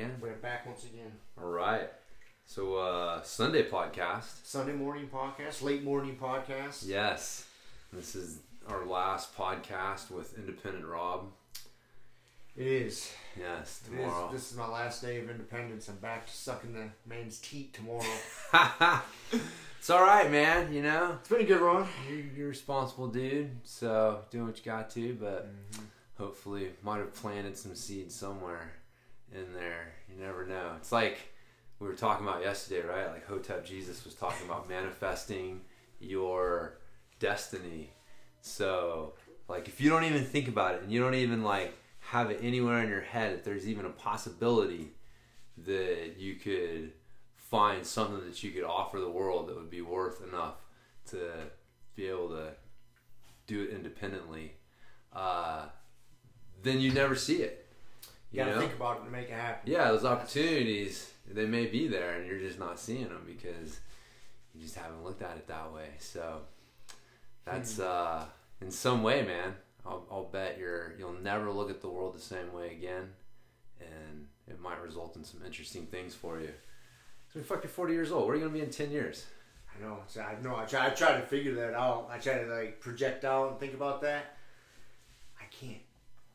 Again. We're back once again. All right. So uh Sunday podcast. Sunday morning podcast, late morning podcast. Yes. This is our last podcast with Independent Rob. It is. Yes, It is. tomorrow. This is my last day of independence. I'm back to sucking the man's teat tomorrow. it's all right, man. You know, it's been a good run. you're, you're a responsible dude, so doing what you got to, but Mm-hmm. hopefully, might have planted some seeds somewhere in there. You never know. It's like we were talking about yesterday, right? Like Hotep Jesus was talking about manifesting your destiny. So, like, if you don't even think about it and you don't even like have it anywhere in your head that there's even a possibility that you could find something that you could offer the world that would be worth enough to be able to do it independently, uh, then you never see it. You gotta think about it to make it happen. Yeah, those opportunities they may be there, and you're just not seeing them because you just haven't looked at it that way. So that's uh, in some way, man. I'll, I'll bet you're you'll never look at the world the same way again, and it might result in some interesting things for you. So you're fucking 40 years old. Where are you gonna be in 10 years? I know. So I know. I try. I try to figure that out. I try to like project out and think about that. I can't.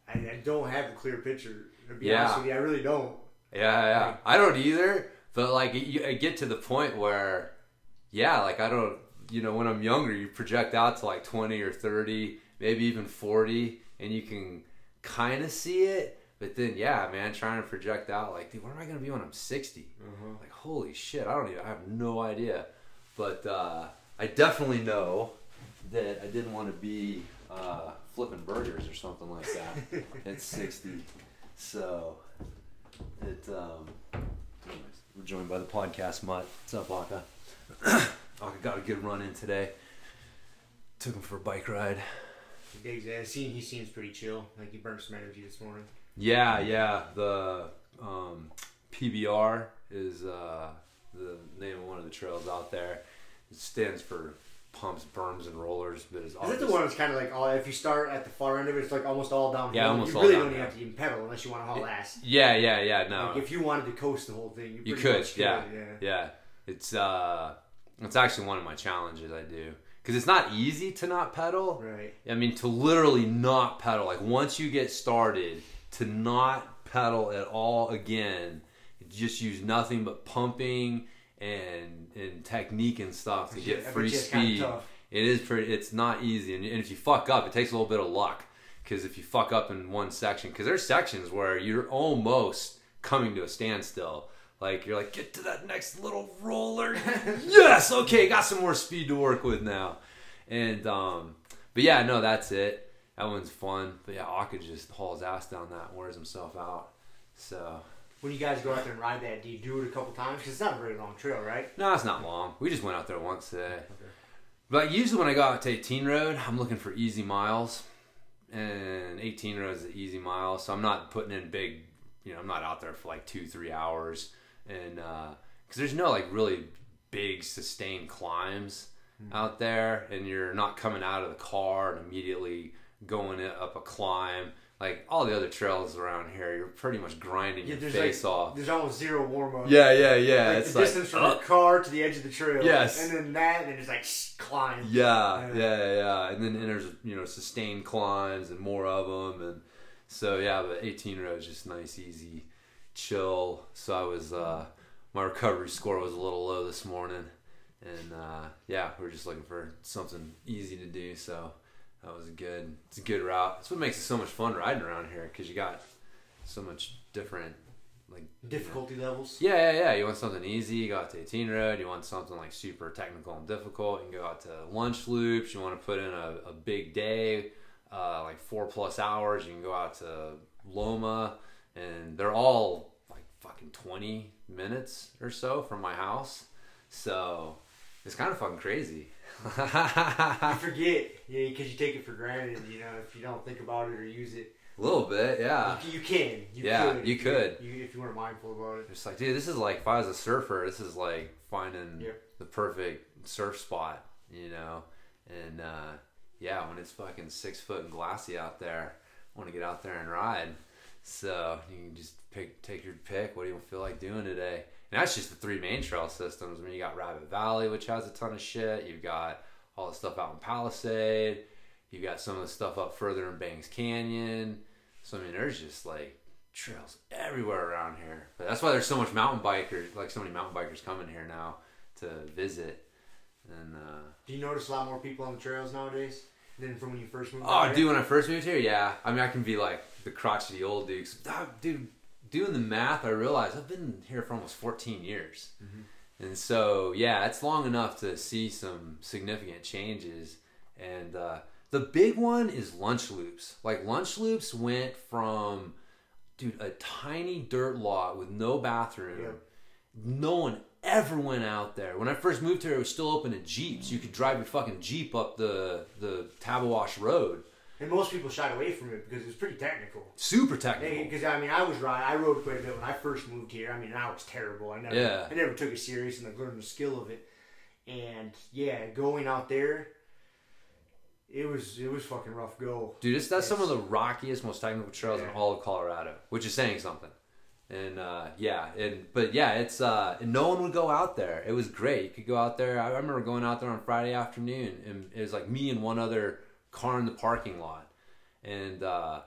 I, I don't have a clear picture. To be Yeah. honest with you, I really don't. Yeah, yeah. I don't either. But like, you, I get to the point where, yeah, like I don't. You know, when I'm younger, you project out to like 20 or 30, maybe even 40, and you can kind of see it. But then, yeah, man, trying to project out like, dude, where am I gonna be when I'm 60? Like, holy shit, I don't even. I have no idea. But uh, I definitely know that I didn't want to be uh, flipping burgers or something like that at 60. So it um we're joined by the podcast mutt. What's up, Aka? Aka got a good run in today. Took him for a bike ride. He digs it. I seen he seems pretty chill. Like he burned some energy this morning. Yeah, yeah. The um, PBR is uh, the name of one of the trails out there. It stands for pumps, berms, and rollers. But it's Is it the one that's kind of like all? If you start at the far end of it, it's like almost all downhill. Yeah, almost you all really don't even have to even pedal unless you want to haul ass. Yeah, yeah, yeah. No, Like if you wanted to coast the whole thing, you, You pretty could, much yeah. yeah. yeah. It's uh, it's actually one of my challenges I do because it's not easy to not pedal. Right. I mean, to literally not pedal. Like once you get started, to not pedal at all again, just use nothing but pumping and and technique and stuff to get free speed. It is pretty. It's not easy, and, and if you fuck up, it takes a little bit of luck. Because if you fuck up in one section, because there's sections where you're almost coming to a standstill. Like you're like, get to that next little roller. yes, okay, got some more speed to work with now. And um, but yeah, no, that's it. That one's fun. But yeah, Aka just hauls ass down that, and wears himself out. So When you guys go out there and ride that, do you do it a couple times? Because it's not a very long trail, right? no, it's not long. We just went out there once today. Okay. But usually when I go out to 18 road, I'm looking for easy miles, and 18 road is the easy mile. So I'm not putting in big, you know, I'm not out there for like two, three hours, and uh, because there's no like really big sustained climbs hmm. out there, and you're not coming out of the car and immediately going up a climb. Like all the other trails around here, you're pretty much grinding Yeah, your face like, off. There's almost zero warm up. Yeah, yeah, yeah. Like it's the like distance from uh, the car to the edge of the trail. Yes. And then that, and then it's like shh, climb. Yeah, Yeah. yeah, yeah, and then and there's you know sustained climbs and more of them, and so yeah, but 18 road is just nice, easy, chill. So I was uh, my recovery score was a little low this morning, and uh, yeah, we are just looking for something easy to do. So that was good. It's a good route. That's what makes it so much fun riding around here because you got so much different like Difficulty levels. yeah, yeah, yeah. You want something easy, you go out to 18 road. You want something like super technical and difficult, you can go out to lunch loops. You want to put in a, a big day, uh, like four plus hours. You can go out to Loma, and they're all like fucking 20 minutes or so from my house. So it's kind of fucking crazy. You forget, yeah, because you take it for granted. You know, if you don't think about it or use it, A little bit, yeah. you, you can. You Yeah, could, you could. You, if you weren't mindful about it. It's like, dude, this is like if I was a surfer, this is like finding Yep. the perfect surf spot, you know. And uh, yeah, when it's fucking six foot and glassy out there, I want to get out there and ride. So you can just pick, take your pick. What do you feel like doing today? And that's just the three main trail systems. I mean, you got Rabbit Valley, which has a ton of shit. You've got all the stuff out in Palisade. You've got some of the stuff up further in Bangs Canyon. So I mean, there's just like trails everywhere around here. But that's why there's so much mountain bikers, like so many mountain bikers coming here now to visit. And uh, Do you notice a lot more people on the trails nowadays than from when you first moved? oh, here? dude, when I first moved here, yeah. I mean, I can be like the crotchety old. Ah, Dude, doing the math, I realized I've been here for almost 14 years. And so, yeah, it's long enough to see some significant changes. And uh, the big one is lunch loops. Like, lunch loops went from, dude, a tiny dirt lot with no bathroom. Yep. No one ever went out there. When I first moved here, it was still open to Jeeps. You could drive your fucking Jeep up the, the Tabeguache Road. And most people shied away from it because it was pretty technical. Super technical. Because I mean, I was right. I rode quite a bit when I first moved here. I mean, I was terrible. I never, Yeah. I never took it serious and I learned the skill of it. And yeah, going out there, it was it was fucking rough go. Dude, it's, that's some of the rockiest, most technical trails in all of Colorado, which is saying something. And uh, yeah, and but yeah, it's uh, no one would go out there. It was great. You could go out there. I remember going out there on Friday afternoon, and it was like me and one other car in the parking lot, and uh,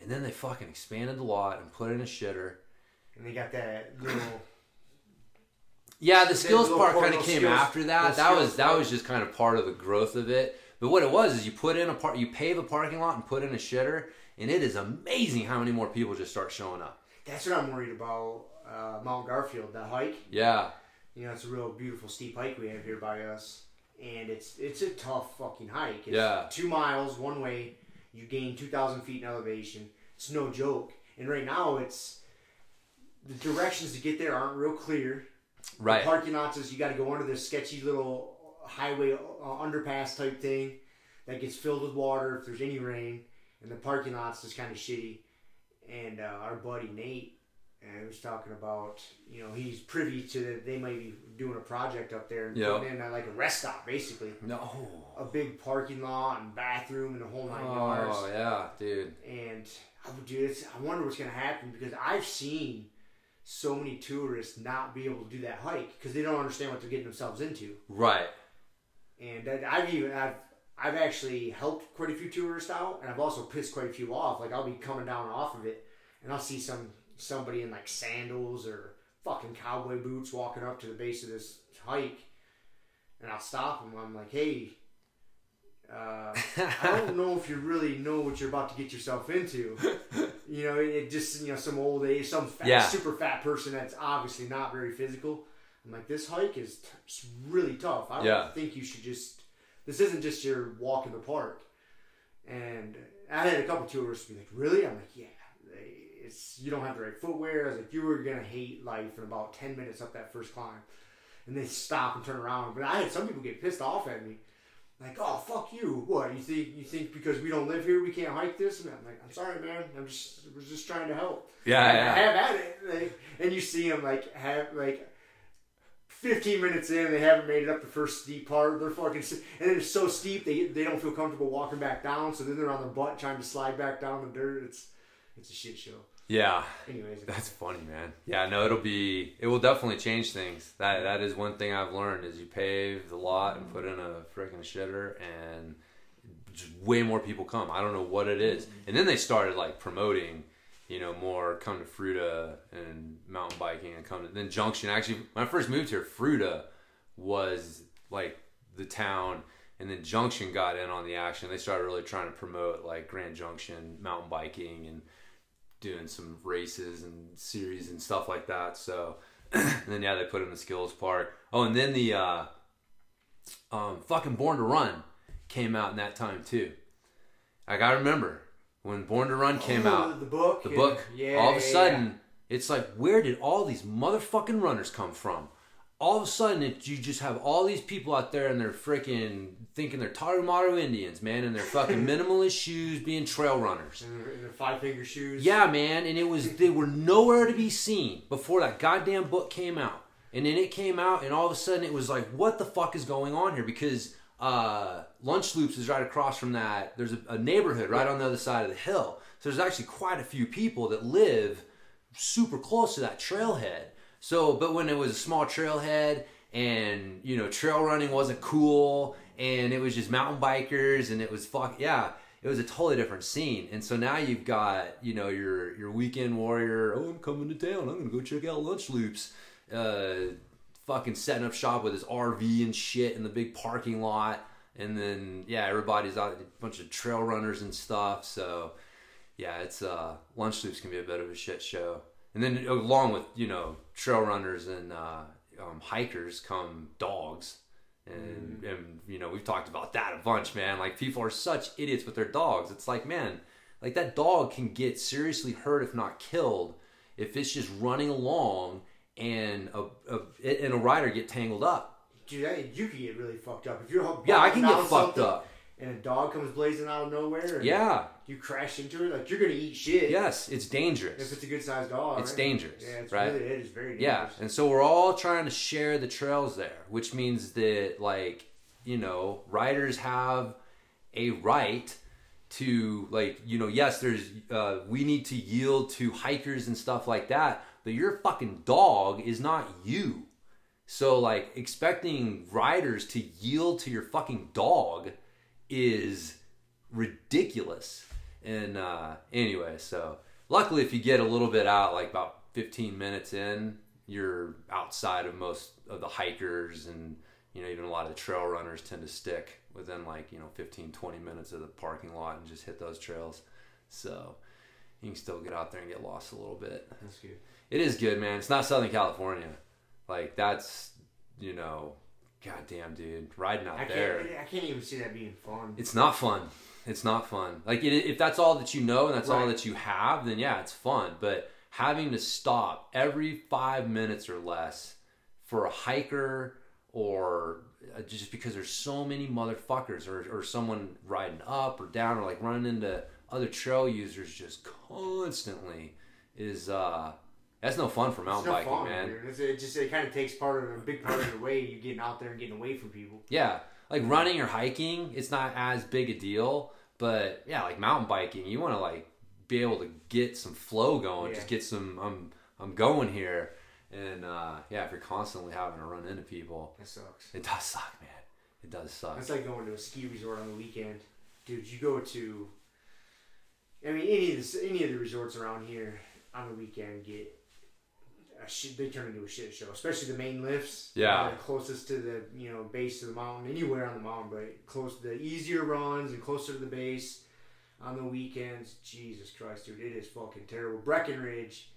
and then they fucking expanded the lot and put in a shitter. And they got that little. Yeah, the skills part kind of came skills- after that. That was that part. was just kind of part of the growth of it. But what it was is you put in a part, you pave a parking lot and put in a shitter, and it is amazing how many more people just start showing up. That's what I'm worried about. Uh, Mount Garfield, that hike. Yeah, You know, it's a real beautiful steep hike we have here by us, and it's it's a tough fucking hike. It's Yeah. two miles one way. You gain two thousand feet in elevation. It's no joke. And right now, it's the directions to get there aren't real clear. right. The parking lots is you got to go under this sketchy little highway uh, underpass type thing. that gets filled with water if there's any rain, and the parking lot's is kind of shitty. And uh, our buddy Nate uh, was talking about, you know, he's privy to that they might be doing a project up there and Yeah. putting in uh, like a rest stop, basically, No. a big parking lot and bathroom and the whole nine yards. Oh yeah, dude. And I would do this. I wonder what's going to happen because I've seen so many tourists not be able to do that hike because they don't understand what they're getting themselves into. Right. And I've even I've I've actually helped quite a few tourists out, and I've also pissed quite a few off. Like I'll be coming down off of it, and I'll see some somebody in like sandals or fucking cowboy boots walking up to the base of this hike, and I'll stop them. I'm like, hey. Uh, I don't know if you really know what you're about to get yourself into. You know, it, just you know some old age, some fat, Yeah. super fat person that's obviously not very physical. I'm like, this hike is t- really tough. I don't think you should just. This isn't just your walk in the park. And I had a couple tourists be like, really? I'm like, yeah. It's you don't have the right footwear. I was like, you were gonna hate life in about ten minutes up that first climb. And they stop and turn around. But I had some people get pissed off at me. Like, oh fuck you! What you think? You think because we don't live here, we can't hike this? And I'm like, I'm sorry, man. I'm just was just trying to help. Yeah, Like, yeah. Have at it. Like, and you see them like have like. 15 minutes in, they haven't made it up the first steep part. They're fucking, and it's so steep they they don't feel comfortable walking back down. So then they're on their butt trying to slide back down the dirt. It's it's a shit show. Yeah. Anyways, That's funny, man. Yeah, no, it'll be it will definitely change things. That that is one thing I've learned is you pave the lot and put in a freaking shitter and just way more people come. I don't know what it is. Mm-hmm. And then they started like promoting, you know, more come to Fruita and mountain biking and come to then Junction. Actually, when I first moved here, Fruita was like the town and then Junction got in on the action. They started really trying to promote like Grand Junction mountain biking and doing some races and series and stuff like that. So and then yeah, they put him in Skills Park. Oh, and then the uh, um, fucking Born to Run came out in that time too. Like I remember when Born to Run came Oh, out, the book, the book. yeah, all of a yeah, sudden, it's like where did all these motherfucking runners come from? All of a sudden, it, you just have all these people out there and they're freaking thinking they're Tarahumara Indians, man, and they're fucking minimalist shoes, being trail runners. yeah. and, their- and their five finger shoes. Yeah, man, and it was they were nowhere to be seen before that goddamn book came out. And then it came out, and all of a sudden it was like, what the fuck is going on here? Because uh, Lunch Loops is right across from that. There's a, a neighborhood right on the other side of the hill. So there's actually quite a few people that live super close to that trailhead. So, but when it was a small trailhead and, you know, trail running wasn't cool and it was just mountain bikers and it was fuck, yeah, it was a totally different scene. And so now you've got, you know, your, your weekend warrior, oh, I'm coming to town. I'm going to go check out Lunch Loops. Uh, fucking setting up shop with his RV and shit in the big parking lot. And then, yeah, everybody's out, a bunch of trail runners and stuff. So, yeah, it's uh, lunch loops can be a bit of a shit show. And then along with you know trail runners and uh, um, hikers come dogs, and and you know we've talked about that a bunch, man. Like people are such idiots with their dogs. It's like man, like that dog can get seriously hurt if not killed if it's just running along and a, a and a rider get tangled up. Dude, that, you can get really fucked up if you're. Yeah, I can get fucked up. And a dog comes blazing out of nowhere. And Yeah. You crash into it, like you're gonna eat shit. Yes, it's dangerous. If it's a good sized dog. It's right? dangerous, Yeah, it's right? really it is very dangerous. Yeah, and so we're all trying to share the trails there, which means that like you know riders have a right to like you know yes there's uh, we need to yield to hikers and stuff like that, but your fucking dog is not you. So like expecting riders to yield to your fucking dog is ridiculous. And uh, anyway, so luckily, if you get a little bit out, like about 15 minutes in, you're outside of most of the hikers and you know even a lot of the trail runners tend to stick within like you know 15 20 minutes of the parking lot and just hit those trails so you can still get out there and get lost a little bit That's good. it is good man it's not southern california like that's you know goddamn dude riding out I there can't. I can't even see that being fun. it's not fun. It's not fun. Like it, if that's all that you know and that's all that you have, then yeah, it's fun. But having to stop every five minutes or less for a hiker or uh, just because there's so many motherfuckers or, or someone riding up or down or like running into other trail users just constantly is uh that's no fun for It's mountain no biking fun, man. It just it kind of takes part of a big part of the way. You getting out there and getting away from people. yeah like running or hiking it's not as big a deal but yeah like mountain biking you want to like be able to get some flow going Yeah. just get some i'm i'm going here and uh yeah if you're constantly having to run into people That sucks. it does suck man it does suck That's like going to a ski resort on the weekend, dude. You go to, I mean, any of the any of the resorts around here on the weekend get shit. They turn into a shit show, especially the main lifts. Yeah. are closest to the you know base of the mountain, anywhere on the mountain, but close the easier runs and closer to the base on the weekends. Jesus Christ, dude, it is fucking terrible. Breckenridge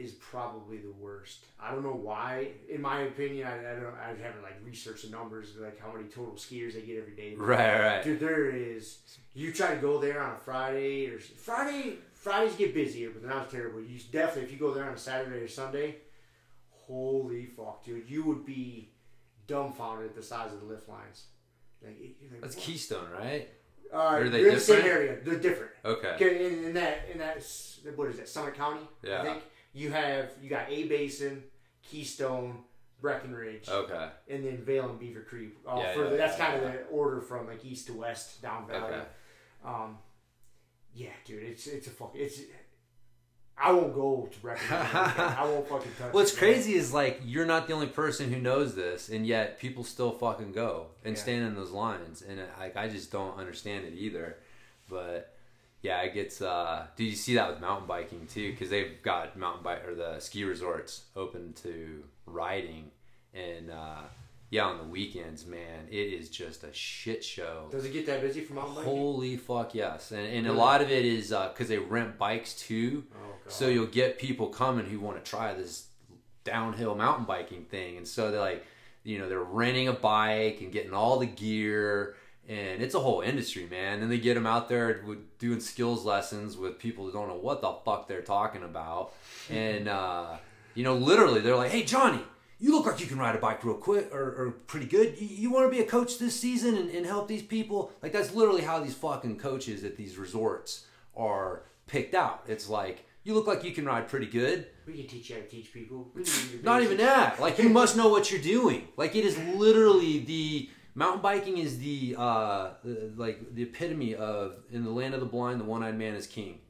is probably the worst. I don't know why. In my opinion, I, I don't. I haven't like researched the numbers like how many total skiers they get every day. right right Dude, there is. You try to go there on a Friday or Friday. Fridays get busier, but they're not terrible. You definitely, if you go there on a Saturday or Sunday, holy fuck, dude, you would be dumbfounded at the size of the lift lines. Like, like, that's what? keystone right Uh, Are they they're in the same different? area. They're different. okay Okay, in, in that in that what is that? Summit County. Yeah. I think you have you got A Basin, Keystone, Breckenridge, okay and then Vail and Beaver Creek. All Yeah, further. yeah, That's yeah, kind of the order from like east to west down valley. Okay. Um, yeah, dude, it's it's a fuck. It's I won't go to Breckenridge. I won't fucking touch. What's it, crazy is like you're not the only person who knows this, and yet people still fucking go and Yeah. stand in those lines, and like I just don't understand it either. But yeah, it gets. uh Do you see that with mountain biking too? Because they've got mountain bike or the ski resorts open to riding, and uh yeah, on the weekends, man, it is just a shit show. Does it get that busy for mountain biking? Holy fuck yes, and, and a lot of it is because they rent bikes too. Oh god. So you'll get people coming who want to try this downhill mountain biking thing, and so they're like, you know, they're renting a bike and getting all the gear, and it's a whole industry, man. And they get them out there with doing skills lessons with people who don't know what the fuck they're talking about, and uh, you know, literally, they're like, "Hey, Johnny." You look like you can ride a bike real quick or, or pretty good. You, you want to be a coach this season and, and help these people? Like, that's literally how these fucking coaches at these resorts are picked out. It's like, you look like you can ride pretty good. we can teach you how to teach people. We can give you the Not even that. Like you must know what you're doing. Like it is literally the mountain biking is the uh the- like the epitome of in the land of the blind, the one-eyed man is king.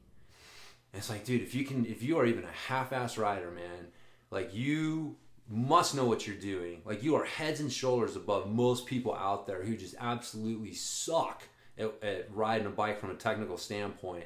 And it's like, dude, if you can, if you are even a half-ass rider, man, like you must know what you're doing. Like you are heads and shoulders above most people out there who just absolutely suck at, at riding a bike from a technical standpoint.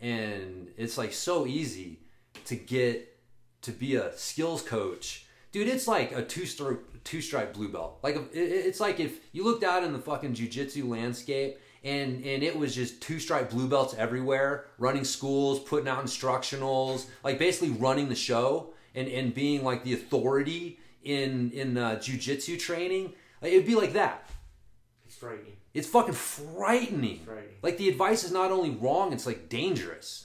And it's like so easy to get to be a skills coach, dude. It's like a two stripe two stripe blue belt. Like it's like if you looked out in the fucking jujitsu landscape and and it was just two stripe blue belts everywhere, running schools, putting out instructionals, like basically running the show and and being like the authority in in uh, jujitsu training. Like, it'd be like that. It's frightening. It's fucking frightening. Frightening. Like the advice is not only wrong, it's like dangerous.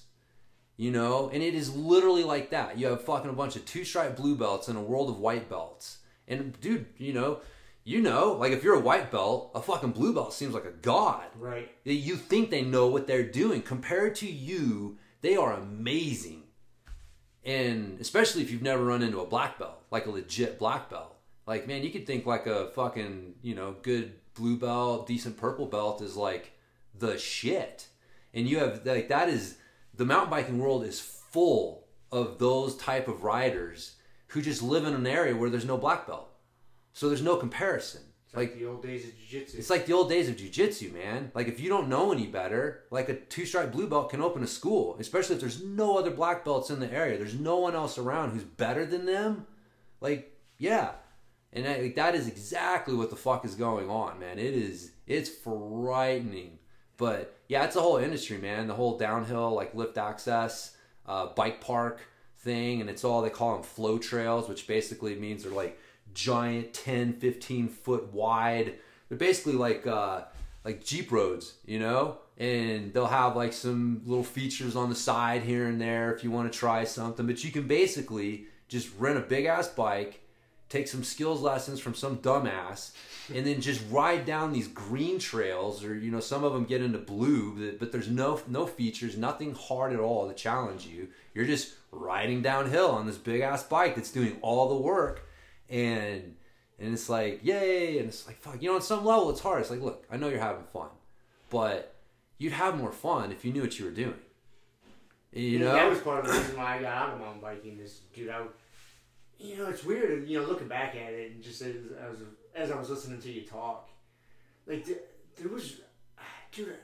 You know, and it is literally like that. You have fucking a bunch of two stripe blue belts in a world of white belts. And dude, you know, you know, like if you're a white belt, a fucking blue belt seems like a god. Right. You think they know what they're doing. Compared to you, they are amazing. And especially if you've never run into a black belt, like a legit black belt. Like, man, you could think like a fucking, you know, good blue belt, decent purple belt is like the shit. And you have like that is the mountain biking world is full of those type of riders who just live in an area where there's no black belt. So there's no comparison. It's like, the old days of jiu-jitsu. It's like the old days of jujitsu, man. Like if you don't know any better, like a two stripe blue belt can open a school, especially if there's no other black belts in the area. There's no one else around who's better than them. Like, yeah. And I, like, that is exactly what the fuck is going on, man. It is, it's frightening. But yeah, it's a whole industry, man. The whole downhill, like lift access, uh, bike park thing. And it's all, they call them flow trails, which basically means they're like giant 10, 15 foot wide. They're basically like, uh, like Jeep roads, you know? And they'll have like some little features on the side here and there if you want to try something. But you can basically just rent a big ass bike, take some skills lessons from some dumbass, and then just ride down these green trails, or you know, some of them get into blue, but there's no no features, nothing hard at all to challenge you. You're just riding downhill on this big ass bike that's doing all the work, and and it's like yay, and it's like fuck, you know, on some level it's hard. It's like look, I know you're having fun, but you'd have more fun if you knew what you were doing. You know, that was part of the reason why I got out of mountain biking. Is dude, I, you know, it's weird. You know, looking back at it, and just as, as, as I was listening to you talk, like there was, dude,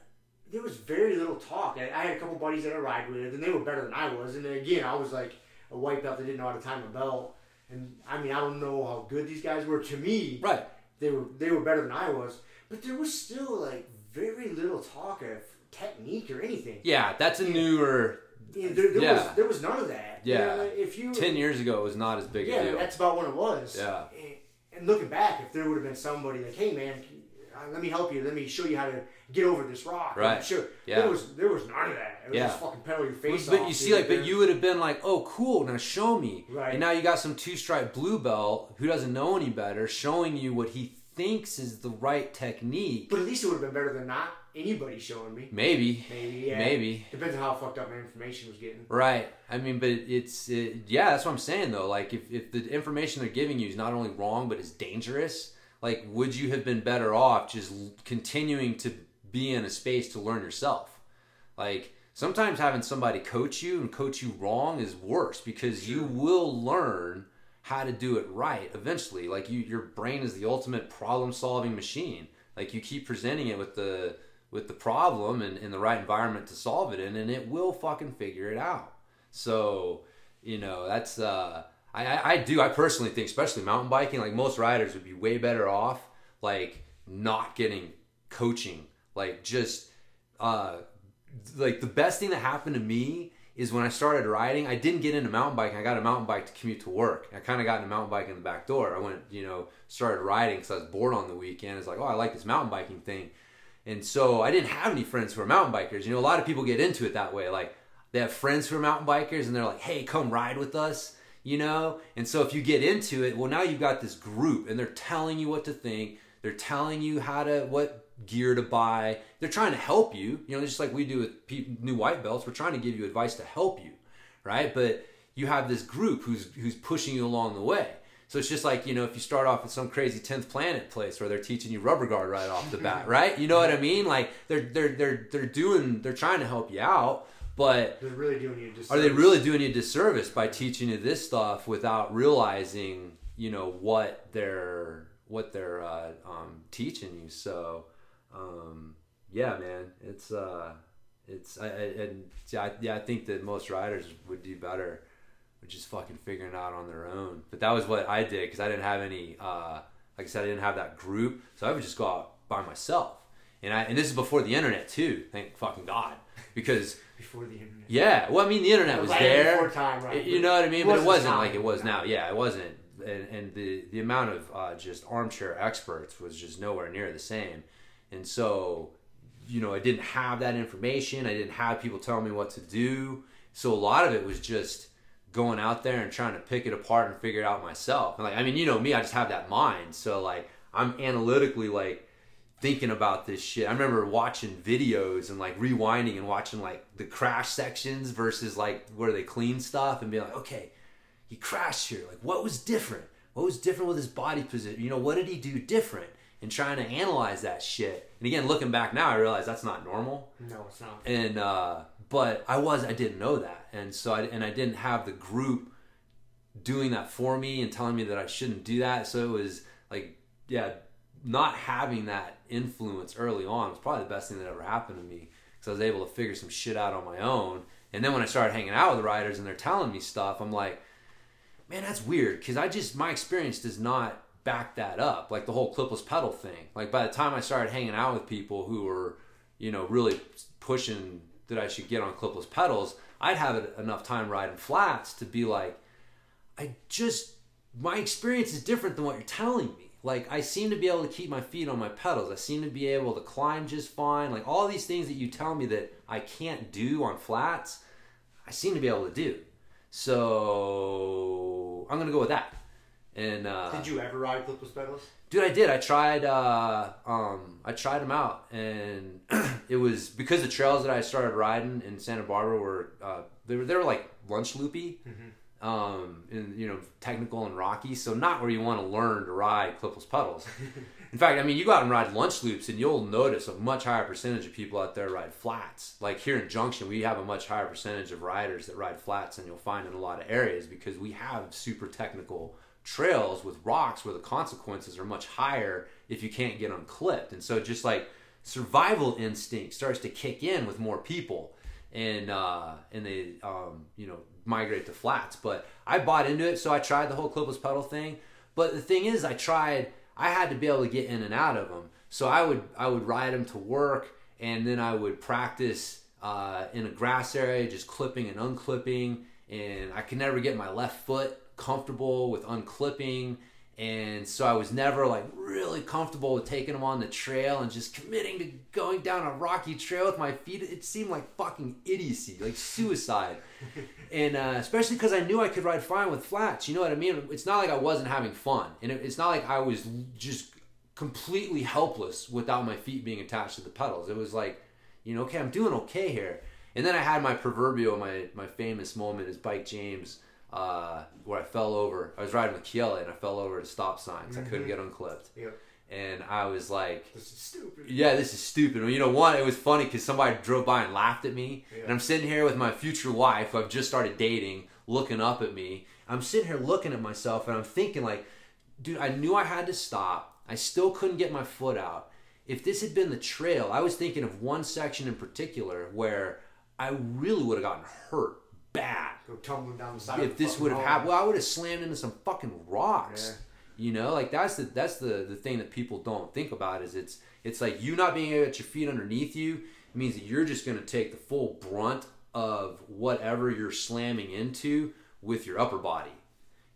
there was very little talk. I, I had a couple buddies that I ride with, and they were better than I was. And again, I was like a white belt that didn't know how to time a belt. And I mean, I don't know how good these guys were. To me, right? They were they were better than I was, but there was still like very little talk of technique or anything. Yeah, that's a newer yeah, there, there yeah. was there was none of that. Yeah. You know, if you ten years ago, it was not as big yeah, a deal. that's about when it was. Yeah. And, and looking back, if there would have been somebody like, "Hey, man, uh, let me help you. Let me show you how to get over this rock." Right. Sure. Yeah. There was there was none of that. It was yeah. just fucking pedal your face but, off. you see, like, but you would have been like, "Oh, cool. Now show me." Right. And now you got some two stripe blue belt who doesn't know any better, showing you what he thinks is the right technique. But at least it would have been better than not anybody showing me. Maybe. Maybe. Yeah. Maybe. Depends on how fucked up my information was getting. Right. I mean, but it's it, yeah. That's what I'm saying though. Like, if if the information they're giving you is not only wrong but is dangerous, like, would you have been better off just continuing to be in a space to learn yourself? Like. Sometimes having somebody coach you and coach you wrong is worse because sure. you will learn how to do it right eventually. Like you, your brain is the ultimate problem-solving machine. Like you keep presenting it with the with the problem and in the right environment to solve it in, and it will fucking figure it out. So, you know, that's uh, I, I do I personally think, especially mountain biking, like most riders would be way better off like not getting coaching, like just uh, like the best thing that happened to me is when I started riding, I didn't get into mountain biking. I got a mountain bike to commute to work. I kind of got into mountain biking in the back door. I went, you know, started riding because I was bored on the weekend. It's like, oh, I like this mountain biking thing. And so I didn't have any friends who are mountain bikers. You know, a lot of people get into it that way. Like they have friends who are mountain bikers and they're like, hey, come ride with us, you know? And so if you get into it, well, now you've got this group and they're telling you what to think. They're telling you how to, what gear to buy. They're trying to help you, you know, just like we do with new white belts. We're trying to give you advice to help you, right? But you have this group who's, who's pushing you along the way. So it's just like, you know, if you start off at some crazy 10th planet place where they're teaching you rubber guard right off the bat, right? You know what I mean? Like they're they're they're they're doing they're trying to help you out, but they're really doing you a disservice. Are they really doing you a disservice by teaching you this stuff without realizing, you know, what they're what they're uh, um, teaching you? So, um, yeah, man, it's uh, it's I, I, and yeah, I, yeah, I think that most riders would do better with just fucking figuring it out on their own. But that was what I did because I didn't have any, uh, like I said, I didn't have that group, so I would just go out by myself. And I and this is before the internet too. Thank fucking God, because before the internet. Yeah, well, I mean, the internet was right there. Time, right? You know what I mean? But it wasn't time, like it was now. Yeah, it wasn't. And, and the the amount of uh, just armchair experts was just nowhere near the same. And so, you know, I didn't have that information. I didn't have people telling me what to do. So a lot of it was just going out there and trying to pick it apart and figure it out myself. And like, I mean, you know me, I just have that mind. So like, I'm analytically like thinking about this shit. I remember watching videos and like rewinding and watching like the crash sections versus like where they clean stuff and being like, okay, he crashed here. Like, what was different? What was different with his body position? You know, what did he do different? And trying to analyze that shit. And again, looking back now, I realize that's not normal. No, it's not. And uh, but I was I didn't know that, and so I and I didn't have the group doing that for me and telling me that I shouldn't do that. So it was like, yeah, not having that influence early on was probably the best thing that ever happened to me because I was able to figure some shit out on my own. And then when I started hanging out with the riders and they're telling me stuff, I'm like, man, that's weird because I just my experience does not back that up. Like the whole clipless pedal thing. Like by the time I started hanging out with people who were, you know, really pushing that I should get on clipless pedals, I'd have enough time riding flats to be like, I just, my experience is different than what you're telling me. Like, I seem to be able to keep my feet on my pedals. I seem to be able to climb just fine. Like, all these things that you tell me that I can't do on flats, I seem to be able to do. So, I'm to go with that. And uh, Did you ever ride clipless pedals? Dude, I did. I tried. Uh, um, I tried them out, and it was because the trails that I started riding in Santa Barbara were uh, they were they were like lunch loopy, um, and you know technical and rocky. So not where you want to learn to ride clipless pedals. in fact, I mean, you go out and ride lunch loops, and you'll notice a much higher percentage of people out there ride flats. Like here in Junction, we have a much higher percentage of riders that ride flats than you'll find in a lot of areas because we have super technical trails with rocks where the consequences are much higher if you can't get them clipped. And so just like survival instinct starts to kick in with more people and uh, and they um, you know migrate to flats. But I bought into it, so I tried the whole clipless pedal thing. But the thing is, I tried. I had to be able to get in and out of them. So I would I would ride them to work, and then I would practice uh, in a grass area, just clipping and unclipping. And I could never get my left foot comfortable with unclipping and so I was never like really comfortable with taking them on the trail and just committing to going down a rocky trail with my feet. It seemed like fucking idiocy, like suicide. and uh, especially because I knew I could ride fine with flats. You know what I mean? It's not like I wasn't having fun, and it, it's not like I was just completely helpless without my feet being attached to the pedals. It was like, you know, okay, I'm doing okay here. And then I had my proverbial, my my famous moment is Bike James uh, where I fell over. I was riding with Kiela and I fell over at a stop sign because I couldn't get unclipped. And I was like, This is stupid. yeah, this is stupid. Well, you know, one, it was funny because somebody drove by and laughed at me. Yeah. And I'm sitting here with my future wife, who I've just started dating, looking up at me. I'm sitting here looking at myself and I'm thinking, like, dude, I knew I had to stop. I still couldn't get my foot out. If this had been the trail, I was thinking of one section in particular where I really would have gotten hurt bad Go tumbling down the side. of if the this would have happened, well, I would have slammed into some fucking rocks. Yeah. You know, like that's the that's the the thing that people don't think about is it's it's like you not being able to get your feet underneath you means that you're just going to take the full brunt of whatever you're slamming into with your upper body,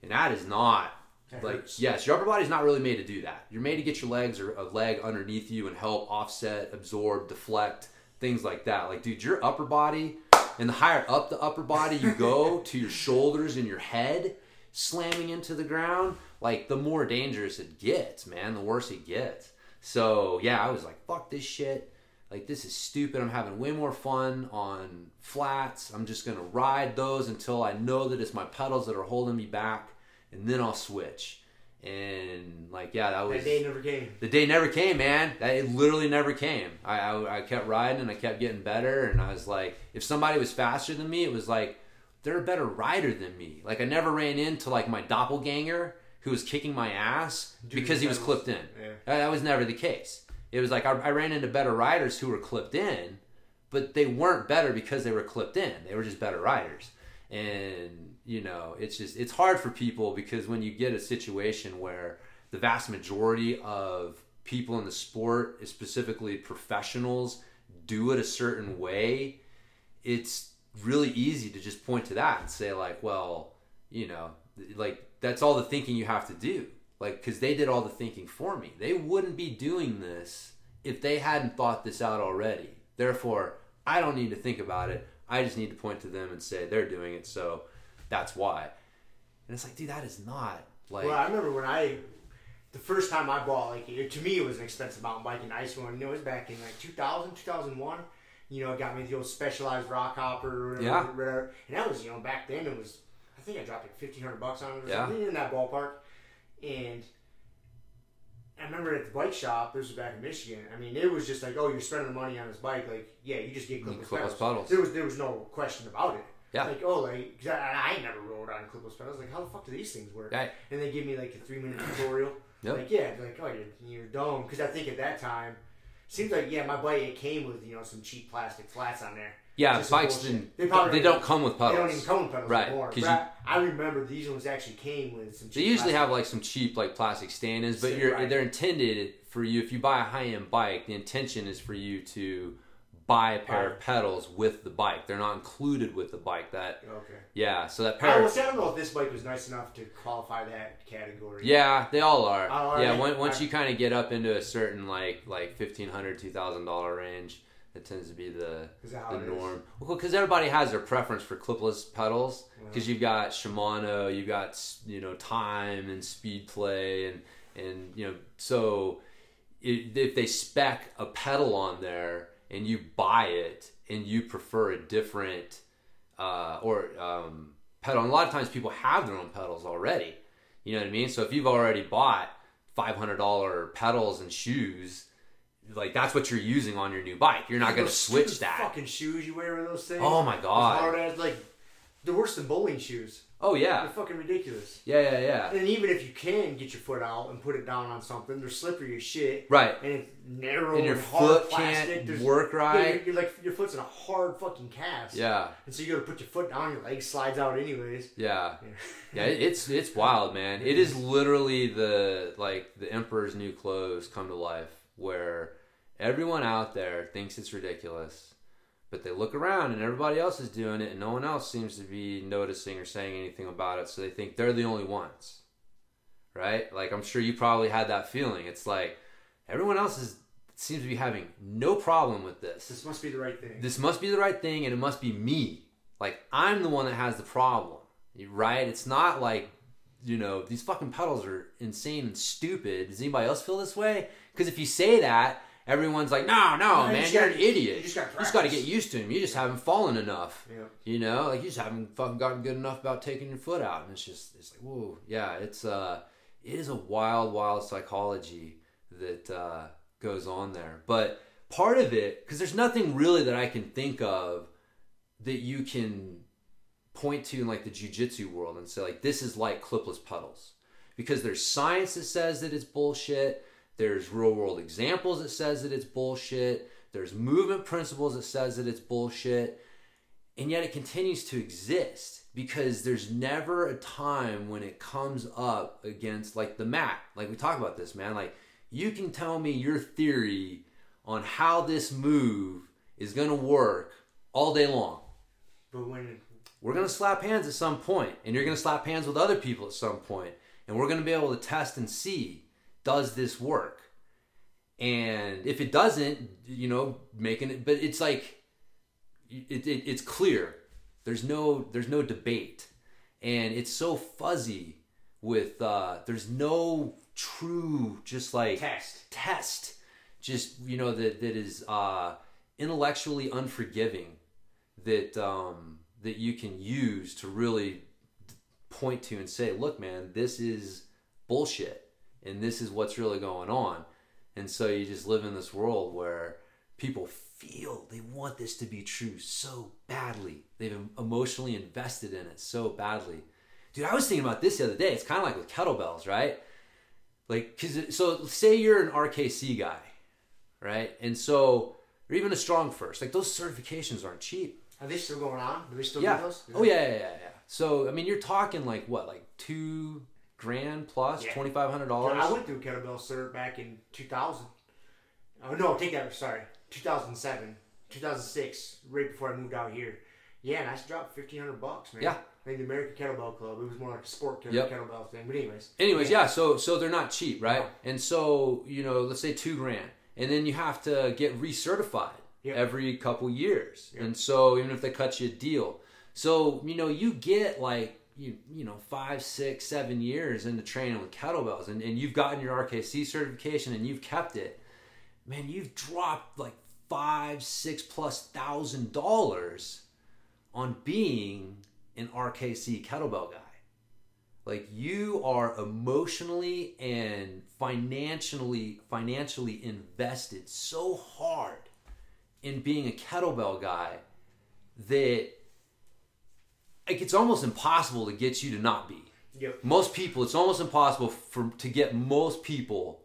and that is not That like hurts. yes, your upper body's not really made to do that. You're made to get your legs or a leg underneath you and help offset, absorb, deflect things like that. Like, dude, your upper body and the higher up the upper body you go to your shoulders and your head slamming into the ground, like the more dangerous it gets, man, the worse it gets. So yeah, I was like, fuck this shit. Like this is stupid. I'm having way more fun on flats. I'm just gonna ride those until I know that it's my pedals that are holding me back, and then I'll switch. And like yeah, that was the day never came. the day never came, man. That it literally never came. I, I I kept riding and I kept getting better, and I was like, if somebody was faster than me, it was like they're a better rider than me. Like I never ran into like my doppelganger who was kicking my ass Dude, because he was that clipped in. Yeah. That, that was never the case. It was like I, I ran into better riders who were clipped in, but they weren't better because they were clipped in. They were just better riders. And you know, it's just it's hard for people because when you get a situation where the vast majority of people in the sport, specifically professionals, do it a certain way, it's really easy to just point to that and say like, well, you know, like that's all the thinking you have to do. Like cuz they did all the thinking for me. They wouldn't be doing this if they hadn't thought this out already. Therefore, I don't need to think about it. I just need to point to them and say they're doing it, so that's why. And it's like, dude, that is not like well, I remember when I, the first time I bought, like, it, to me, it was an expensive mountain bike, a nice one. You know, it was back in like 2000, 2001. You know, it got me the old Specialized Rockhopper or whatever. Yeah. whatever. And that was, you know, back then it was, I think I dropped like 1500 bucks on it or Yeah. something in that ballpark. And I remember at the bike shop, this was back in Michigan. I mean, it was just like, oh, you're spending money on this bike. Like, yeah, you just get clipless clipless pedals. pedals. There was there was no question about it. Yeah. Like, oh, like 'cause I, I never rode on clipless pedals. Like, how the fuck do these things work? Right. And they give me like a three minute tutorial. Yep. Like, yeah, like, oh, you're, you're dumb. Because I think at that time, seems like yeah, my bike it came with you know some cheap plastic flats on there. yeah, bikes didn't They probably they, don't come with pedals. They don't even come with pedals Right, anymore. you- I, I remember these ones actually came with some. Cheap They usually plastic. have like some cheap like plastic stand-ins, but you're right. they're intended for you. If you buy a high-end bike, the intention is for you to buy a pair of pedals with the bike. They're not included with the bike. That Okay. yeah, so that I, pair. well, see, I don't know if this bike was nice enough to qualify that category. Yeah, they all are. Oh, are yeah, they? once, you kind of get up into a certain like like fifteen hundred, two thousand dollar range, That tends to be the Is that how the it norm. Well, because everybody has their preference for clipless pedals. Because you've got Shimano, you've got you know Time and Speedplay, and and you know so i- if they spec a pedal on there and you buy it and you prefer a different uh, or um, pedal, and a lot of times people have their own pedals already. You know what I mean? So if you've already bought five hundred dollar pedals and shoes, like that's what you're using on your new bike. You're not going to switch that. Fucking shoes you wear with those things. Oh my God. As hard as like they're worse than bowling shoes. Oh yeah, They're fucking ridiculous. yeah, yeah, yeah. And even if you can get your foot out and put it down on something, they're slippery as shit. Right. And it's narrow And your hard foot plastic. can't work right. You're, you're like your foot's in a hard fucking cast. Yeah, And so you got to put your foot down, your leg slides out anyways. yeah, Yeah. yeah. It's it's wild, man. It is literally the like the emperor's new clothes come to life, where everyone out there thinks it's ridiculous, but they look around and everybody else is doing it, and no one else seems to be noticing or saying anything about it. So they think they're the only ones, right? Like I'm sure you probably had that feeling. It's like everyone else is seems to be having no problem with this. This must be the right thing. this must be the right thing and it must be me like i'm the one that has the problem right it's not like you know these fucking pedals are insane and stupid does anybody else feel this way because if you say that everyone's like no no No, man you're gotta- an idiot. you just gotta got to get used to him you just haven't fallen enough Yeah. you know? Like you just haven't fucking gotten good enough about taking your foot out. And it's just it's like whoa yeah it's uh it is a wild wild psychology that uh goes on there. But part of it because there's nothing really that i can think of that you can point to in like the jiu-jitsu world and say like this is like clipless pedals. Because there's science that says that it's bullshit there's real world examples that says that it's bullshit. There's movement principles that says that it's bullshit. And yet it continues to exist because there's never a time when it comes up against like the mat like we talk about this man. Like you can tell me your theory on how this move is going to work all day long. But when we're going to slap hands at some point and you're going to slap hands with other people at some point and we're going to be able to test and see does this work? And if it doesn't you know making it but it's like it, it, it's clear. There's no there's no debate. And it's so fuzzy with uh there's no true just like Test. test. Just you know that that is uh intellectually unforgiving that um that you can use to really point to and say look man this is bullshit and this is what's really going on. And so you just live in this world where people feel they want this to be true so badly. They've emotionally invested in it so badly. Dude i was thinking about this the other day. It's kind of like with kettlebells right? Like because so say you're an rkc guy right? And so or even a StrongFirst like those certifications aren't cheap. Are they still going on? Do they still yeah. do those? oh yeah, yeah yeah yeah. So i mean you're talking like what like two grand plus Yeah. $2500 I went through kettlebell cert back in 2000. Oh no, take that. Sorry, 2007, 2006, right before I moved out here. Yeah, and I dropped 1500 bucks, man. Yeah. Like the American Kettlebell Club. It was more like a sport Yep. kettlebell thing. But anyways. anyways yeah so so they're not cheap right No. and so you know let's say two grand and then you have to get recertified Yep. every couple years Yep. and so even if they cut you a deal so you know you get like you you know five six seven years into training with kettlebells and, and you've gotten your rkc certification and you've kept it man you've dropped like five six plus thousand dollars on being an rkc kettlebell guy. Like you are emotionally and financially financially invested so hard in being a kettlebell guy that like it's almost impossible to get you to not be. Yep. most people it's almost impossible for to get most people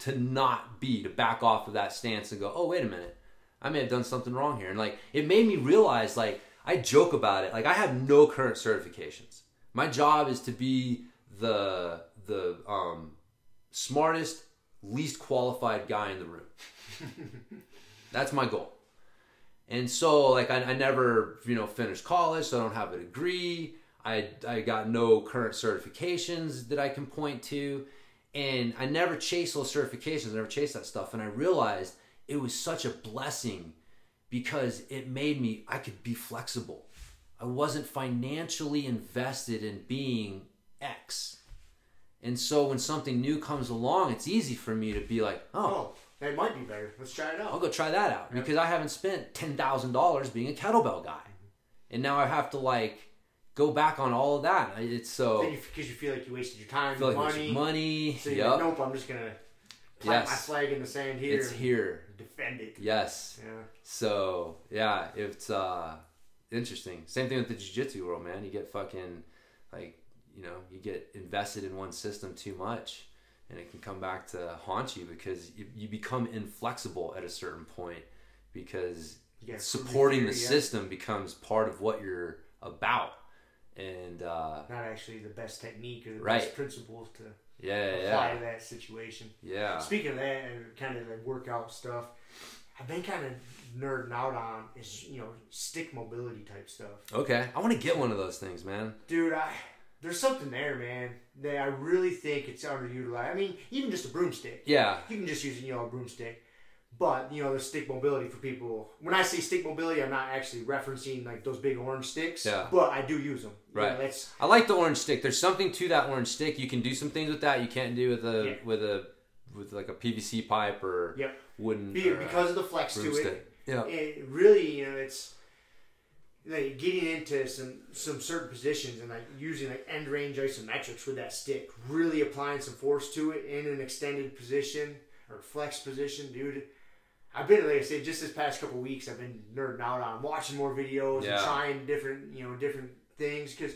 to not be to back off of that stance and go oh wait a minute. I may have done something wrong here. And like it made me realize like i joke about it. Like i have no current certifications. My job is to be the the um, smartest least qualified guy in the room. That's my goal and so like I, I never you know finished college so i don't have a degree I, I got no current certifications that i can point to and i never chased those certifications I never chased that stuff and i realized it was such a blessing because it made me I could be flexible. I wasn't financially invested in being X. And so when something new comes along, it's easy for me to be like, oh, Oh, that might be better. Let's try it out. I'll go try that out because I haven't spent ten thousand dollars being a kettlebell guy, and now I have to like go back on all of that. It's so because you feel like you wasted your time, like money. money. So you're yep, like, nope, I'm just gonna plant my flag in the sand here. it's here. Defend it. Yes. Yeah. So yeah, it's uh interesting. Same thing with the jiu-jitsu world, man. You get fucking like you know you get invested in one system too much, and it can come back to haunt you because you, you become inflexible at a certain point because got supporting the theory, yeah. system becomes part of what you're about. And uh, Not actually the best technique or the Right. best principles to yeah, apply yeah, to that situation. yeah. Speaking of that and kind of the workout stuff, I've been kind of nerding out on is you know stick mobility type stuff. Okay, I want to get one of those things, man. Dude, I there's something there, man. That I really think it's underutilized. I mean, even just a broomstick. Yeah, You can just use you know a broomstick. But you know the stick mobility for people. When I say stick mobility, I'm not actually referencing like those big orange sticks. Yeah. But I do use them. You Right. know, that's I like the orange stick. There's something to that orange stick. You can do some things with that you can't do with a Yeah. with a with like a PVC pipe or Yep. wooden be- or because of the flex to it. Yeah, it really, you know, it's like getting into some some certain positions and like using like end range isometrics with that stick, really applying some force to it in an extended position or flex position, dude. I've been like I said, just this past couple weeks, I've been nerding out on watching more videos Yeah. and trying different, you know, different things because.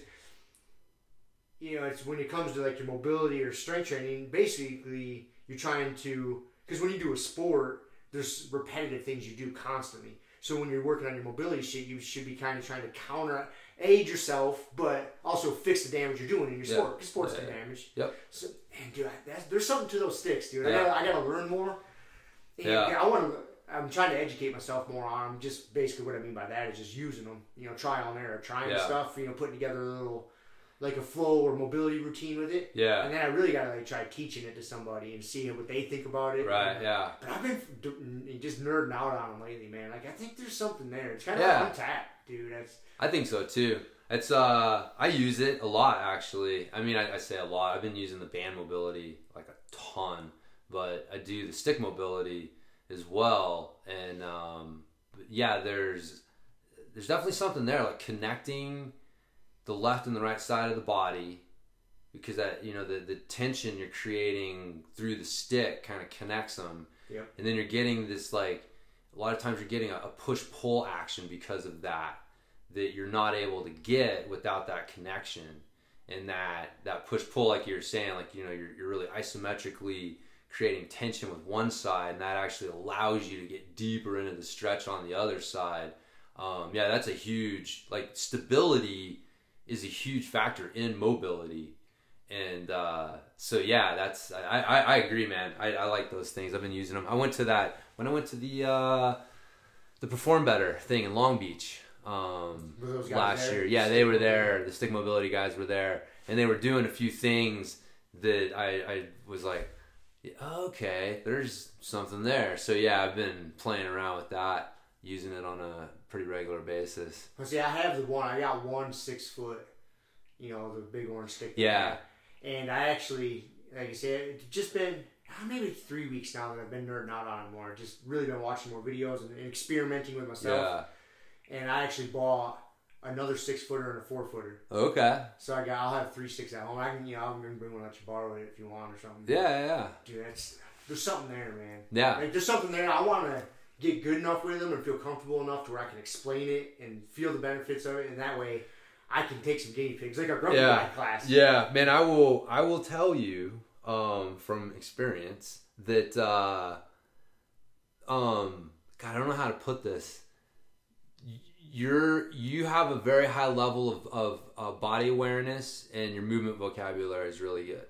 You know, it's when it comes to like your mobility or strength training. Basically, you're trying to because when you do a sport, there's repetitive things you do constantly. So when you're working on your mobility shit, you should be kind of trying to counter aid yourself, but also fix the damage you're doing in your Yeah. sport. Sports Yeah, damage. Yep. So, and dude, I, that's, there's something to those sticks, dude. I, gotta, I gotta learn more. And Yeah. I want to. I'm trying to educate myself more on them. Just basically what I mean by that is just using them. You know, trial and error, trying Yeah. stuff. You know, putting together a little like a flow or mobility routine with it. Yeah. And then I really gotta like try teaching it to somebody and see what they think about it. right. Yeah. But I've been just nerding out on them lately, man. Like I think there's something there. It's kind of Yeah. untapped, dude. That's I think so too. It's uh, I use it a lot actually. I mean, I, I say a lot. I've been using the band mobility like a ton, but I do the stick mobility as well. And um, yeah, there's there's definitely something there, like connecting the left and the right side of the body, because that you know the the tension you're creating through the stick kind of connects them, Yep. and then you're getting this like a lot of times you're getting a, a push pull action because of that that you're not able to get without that connection. And that that push pull like you're saying like you know you're, you're really isometrically creating tension with one side and that actually allows you to get deeper into the stretch on the other side. Um, yeah that's a huge like stability is a huge factor in mobility. And uh, so yeah that's I, I, I agree man. I, I like those things. I've been using them i went to that when i went to the uh, the perform better thing in long beach um, Were those guys last there? year. Yeah they were there. The stick mobility guys were there. And they were doing a few things that i, I was like okay there's something there. So yeah i've been playing around with that using it on a pretty regular basis Well, see, I have the one. I got one six foot. You know, the big orange stick. Yeah. And I actually, like I said, it's just been uh, maybe three weeks now that I've been nerding out on it more. Just really been watching more videos and, experimenting with myself. yeah And I actually bought another six footer and a four footer. okay So I got, I'll have three sticks at home. I can, you know, I'm gonna bring one let you borrow it if you want or something. yeah yeah, yeah Dude, that's there's something there, man. Yeah. Like there's something there. I want to get good enough with them and feel comfortable enough to where I can explain it and feel the benefits of it, and that way I can take some guinea pigs, like our grumpy Yeah. guy class. Yeah, man, I will I will tell you um from experience that uh um God, I don't know how to put this. You're you have a very high level of, of uh, body awareness and your movement vocabulary is really good.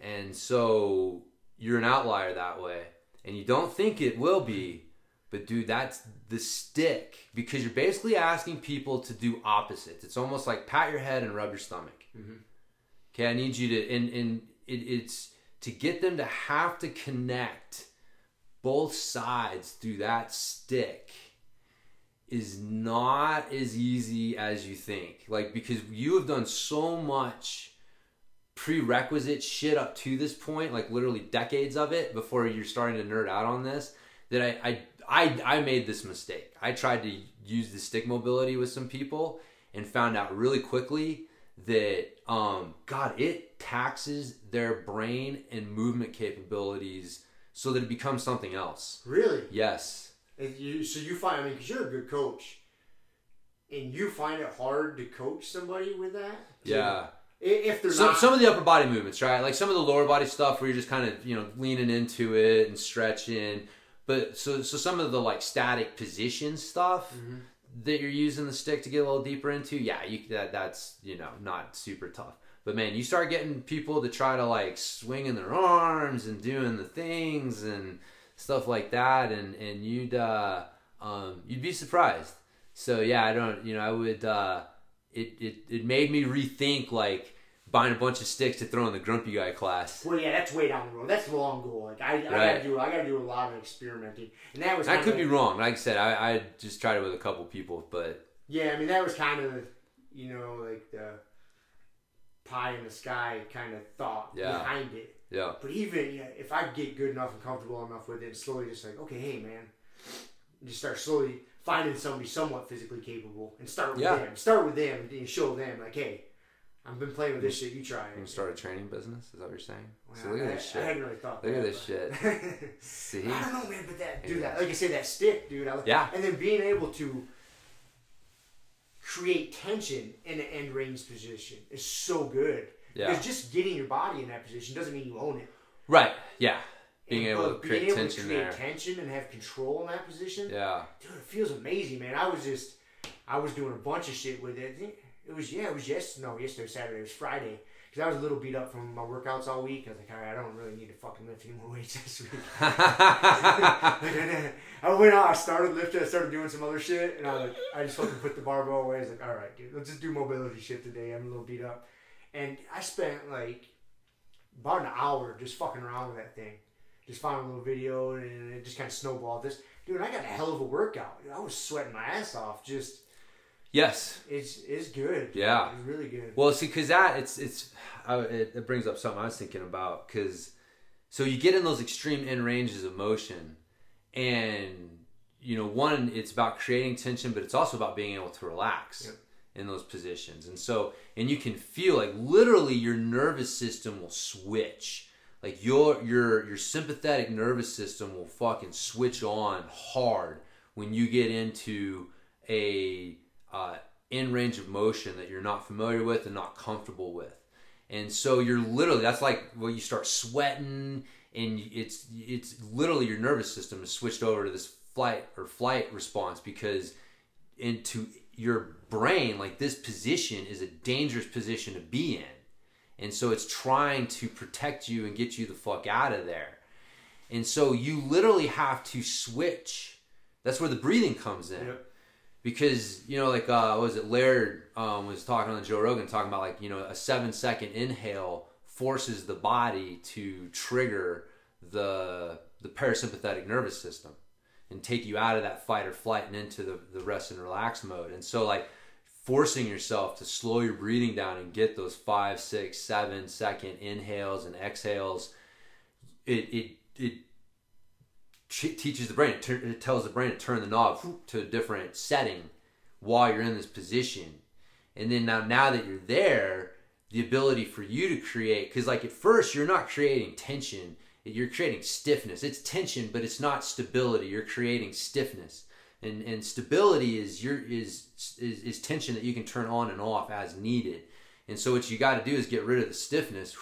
And so you're an outlier that way. And you don't think it will be, but dude, that's the stick because you're basically asking people to do opposites. It's almost like pat your head and rub your stomach. Mm-hmm. Okay, I need you to, and, and it, it's to get them to have to connect both sides through that stick is not as easy as you think. Like because you have done so much prerequisite shit up to this point, like literally decades of it before you're starting to nerd out on this, that I I I, I made this mistake. I tried to use the stick mobility with some people and found out really quickly that um God, it taxes their brain and movement capabilities so that it becomes something else. Really? Yes. And you, so you find, I mean, because you're a good coach, and you find it hard to coach somebody with that. Yeah. If they're Some, not. some of the upper body movements, right? Like some of the lower body stuff where you're just kind of, you know, leaning into it and stretching. But so so some of the like static position stuff Mm-hmm. that you're using the stick to get a little deeper into, yeah, you that that's, you know, not super tough. But man, you start getting people to try to like swinging their arms and doing the things and stuff like that and and you'd uh um you'd be surprised. So yeah, I don't, you know, I would uh it, it, it made me rethink like buying a bunch of sticks to throw in the grumpy guy class. well, yeah, that's way down the road. That's the long goal. Like I, I Right. gotta do, I gotta do a lot of experimenting, and that was. I could be wrong. Like I said, I, I just tried it with a couple people, but Yeah, I mean that was kind of, you know, like the pie in the sky kind of thought Yeah. behind it. yeah, But even yeah, if I get good enough and comfortable enough with it, slowly just like, okay, hey man, just start slowly finding somebody somewhat physically capable, and start with Yeah. them. Start with them and show them like, hey, I've been playing with this shit. You try you start a training business. Is that what you're saying? So look at I, this I shit. hadn't really thought. Look at this shit. See? I don't know, man, but that, dude, that, like I say, that stick, dude. I, Yeah. And then being able to create tension in an end range position is so good. Yeah. Because just getting your body in that position doesn't mean you own it. Right. Yeah. Being And, able to create being able tension to create there. tension and have control in that position, Yeah. dude, it feels amazing, man. I was just, I was doing a bunch of shit with it. It was yeah, it was yes, no, yesterday, was Saturday, it was Friday. Because I was a little beat up from my workouts all week. I was like, all right, I don't really need to fucking lift any more weights this week. I went out, I started lifting, I started doing some other shit, and I was like, I just fucking put the barbell away. I was like, all right, dude, let's just do mobility shit today. I'm a little beat up, and I spent like about an hour just fucking around with that thing, just found a little video, and it just kind of snowballed. This dude, I got a hell of a workout. I was sweating my ass off. Just yes. it's it's good. Yeah. it's really good. Well, see, because that it's it's it, it brings up something I was thinking about because so you get in those extreme end ranges of motion, and you know one it's about creating tension, but it's also about being able to relax Yep. in those positions, and so and you can feel like literally your nervous system will switch. Like your your your sympathetic nervous system will fucking switch on hard when you get into a uh, end range of motion that you're not familiar with and not comfortable with. And so you're literally that's like when you start sweating and it's it's literally your nervous system is switched over to this fight or flight response because into your brain like this position is a dangerous position to be in. And so it's trying to protect you and get you the fuck out of there. And so you literally have to switch. That's where the breathing comes in Yep. Because you know like uh was it laird um was talking on joe rogan talking about like you know a seven second inhale forces the body to trigger the the parasympathetic nervous system and take you out of that fight or flight and into the, the rest and relax mode. And so like forcing yourself to slow your breathing down and get those five six seven second inhales and exhales it it it teaches the brain, it, tur- it tells the brain to turn the knob to a different setting while you're in this position. And then now, now that you're there, the ability for you to create, because like at first you're not creating tension, you're creating stiffness. It's tension, but it's not stability. You're creating stiffness. And, and stability is your is, is is tension that you can turn on and off as needed. And so what you got to do is get rid of the stiffness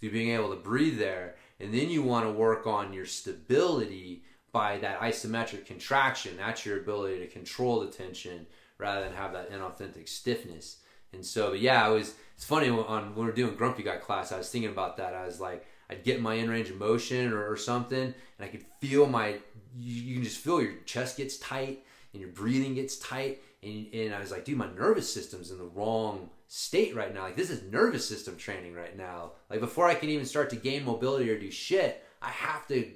through being able to breathe there. And then you want to work on your stability by that isometric contraction. That's your ability to control the tension rather than have that inauthentic stiffness. And so, yeah, it was. It's funny on when we are doing Grumpy Guy class. I was thinking about that. I was like, I'd get my end range of motion or, or something, and I could feel my. You, you can just feel your chest gets tight and your breathing gets tight, and and I was like, dude, my nervous system's in the wrong state right now. Like this is nervous system training right now. Like before I can even start to gain mobility or do shit, I have to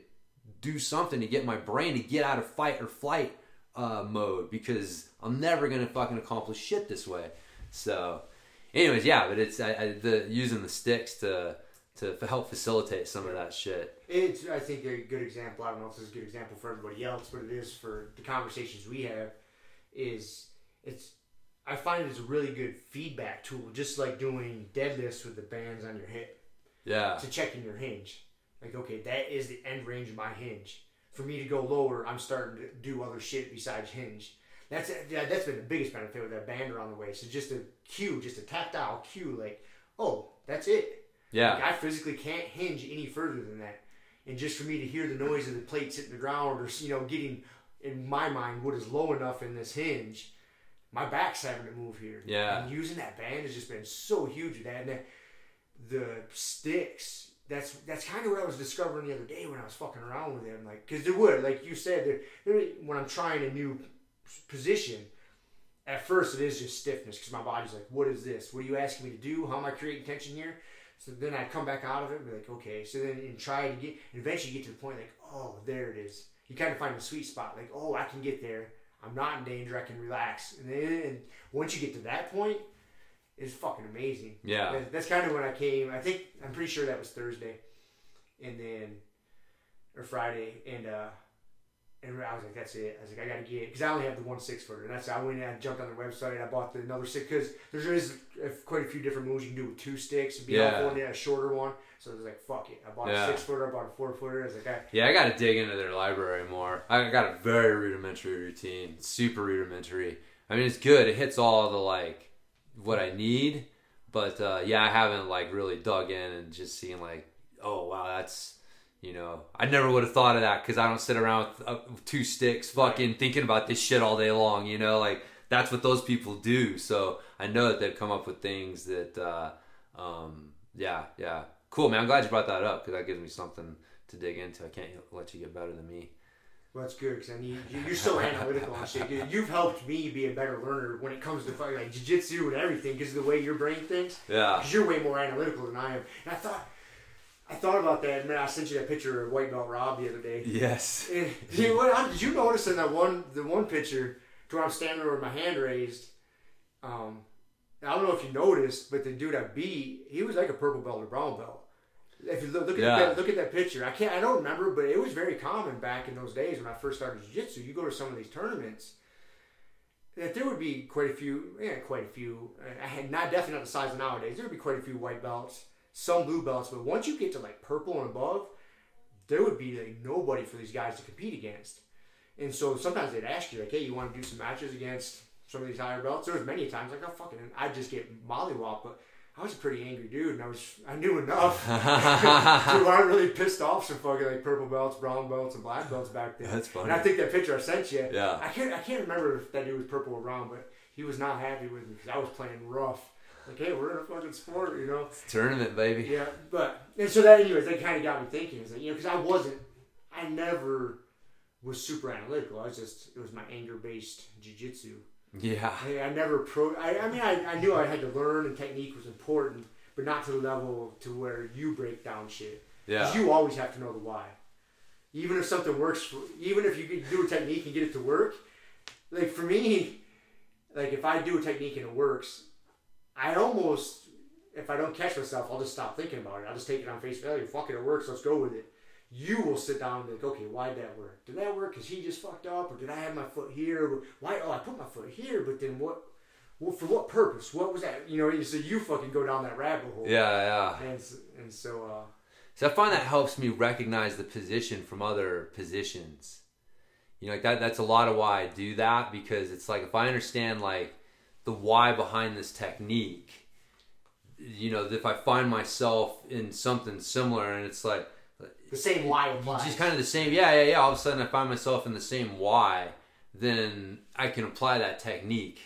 do something to get my brain to get out of fight or flight uh, mode because I'm never gonna fucking accomplish shit this way. So, anyways, yeah, but it's I, I, the using the sticks to to help facilitate some of that shit. It's I think a good example. I don't know if this is a good example for everybody else, but it is for the conversations we have. Is it's I find it is a really good feedback tool, just like doing deadlifts with the bands on your hip. Yeah. To checking your hinge, like okay, that is the end range of my hinge. For me to go lower, I'm starting to do other shit besides hinge. That's that's been the biggest benefit with that band around the waist. It's just a cue, just a tactile cue, like oh, that's it. Yeah. Like, I physically can't hinge any further than that. And just for me to hear the noise of the plates hitting the ground, or you know, getting in my mind what is low enough in this hinge, my back's having to move here. Yeah. And using that band has just been so huge with that. And the, the sticks, that's that's kind of what I was discovering the other day when I was fucking around with them. Like, because there would, like you said, there, there, when I'm trying a new position, at first it is just stiffness because my body's like, what is this? What are you asking me to do? How am I creating tension here? So then I'd come back out of it and be like, okay. So then and try to get, and eventually get to the point like, oh, there it is. You kind of find the sweet spot, like, oh, I can get there. I'm not in danger. I can relax. And then and once you get to that point, it's fucking amazing. Yeah. That, that's kind of when I came. I think I'm pretty sure that was Thursday, and then or Friday, and uh, and I was like, that's it. I was like, I gotta get it because I only have the one six footer, and that's I went and I jumped on their website. and I bought the another six because there is quite a few different moves you can do with two sticks. It'd be Yeah. helpful, and then a shorter one. So I was like, fuck it. I bought Yeah. a six footer. I bought a four footer. I was like, I, Yeah, I got to dig into their library more. I got a very rudimentary routine, super rudimentary. I mean, it's good. It hits all the like what I need, but uh, yeah, I haven't like really dug in and just seen like, oh wow, that's you know, I never would have thought of that because I don't sit around with, uh, two sticks, fucking thinking about this shit all day long. You know, like that's what those people do. So I know that they've come up with things that, uh, um, yeah, yeah, cool, man. I'm glad you brought that up because that gives me something to dig into. I can't let you get better than me. Well, that's good because I need you, you're so analytical and shit. You- You've helped me be a better learner when it comes to like jujitsu and everything because of the way your brain thinks. Yeah. Because you're way more analytical than I am. And I thought, I thought about that. and Man, I sent you that picture of white belt Rob the other day. Yes. And, you know what, how- did you notice in that one, the one picture, to where I'm standing there with my hand raised? Um, I don't know if you noticed, but the dude I beat, he was like a purple belt or brown belt. If you look, look at Yeah. that, look at that picture. I can't, I don't remember, but it was very common back in those days when I first started jiu-jitsu. You go to some of these tournaments, that there would be quite a few, yeah, quite a few. Uh, I had not definitely not the size of nowadays. There would be quite a few white belts, some blue belts, but once you get to like purple and above, there would be like nobody for these guys to compete against. And so sometimes they'd ask you like, "Hey, you want to do some matches against some of these higher belts?" There was many times like, "Oh fucking," I'd just get mollywopped, but. I was a pretty angry dude, and I was I knew enough where I really pissed off some fucking like purple belts, brown belts, and black belts back then. That's funny. And I think that picture I sent you, Yeah. I can't I can't remember if that dude was purple or brown, but he was not happy with me because I was playing rough. Like, hey, we're in a fucking sport, you know. Tournament, baby. Yeah, but and so that anyways, that kind of got me thinking. Is like you know, because I wasn't, I never was super analytical. I was just it was my anger based jujitsu. Yeah. I, I never pro. I, I mean, I, I knew I had to learn and technique was important, but not to the level to where you break down shit. Yeah. you always have to know the why. Even if something works, for, even if you can do a technique and get it to work, like for me, like if I do a technique and it works, I almost, if I don't catch myself, I'll just stop thinking about it. I'll just take it on face value. Fuck it, it works. Let's go with it. You will sit down and be like, okay, why did that work? Did that work because he just fucked up, or did I have my foot here? Why? Oh, I put my foot here, but then what? Well, for what purpose? What was that? You know, so you fucking go down that rabbit hole. Yeah, yeah. And and so uh, So I find that helps me recognize the position from other positions. You know, like that that's a lot of why I do that because it's like if I understand like the why behind this technique, you know, if I find myself in something similar and it's like the same why applies. just kind of the same, yeah, yeah, yeah. All of a sudden I find myself in the same why, then I can apply that technique.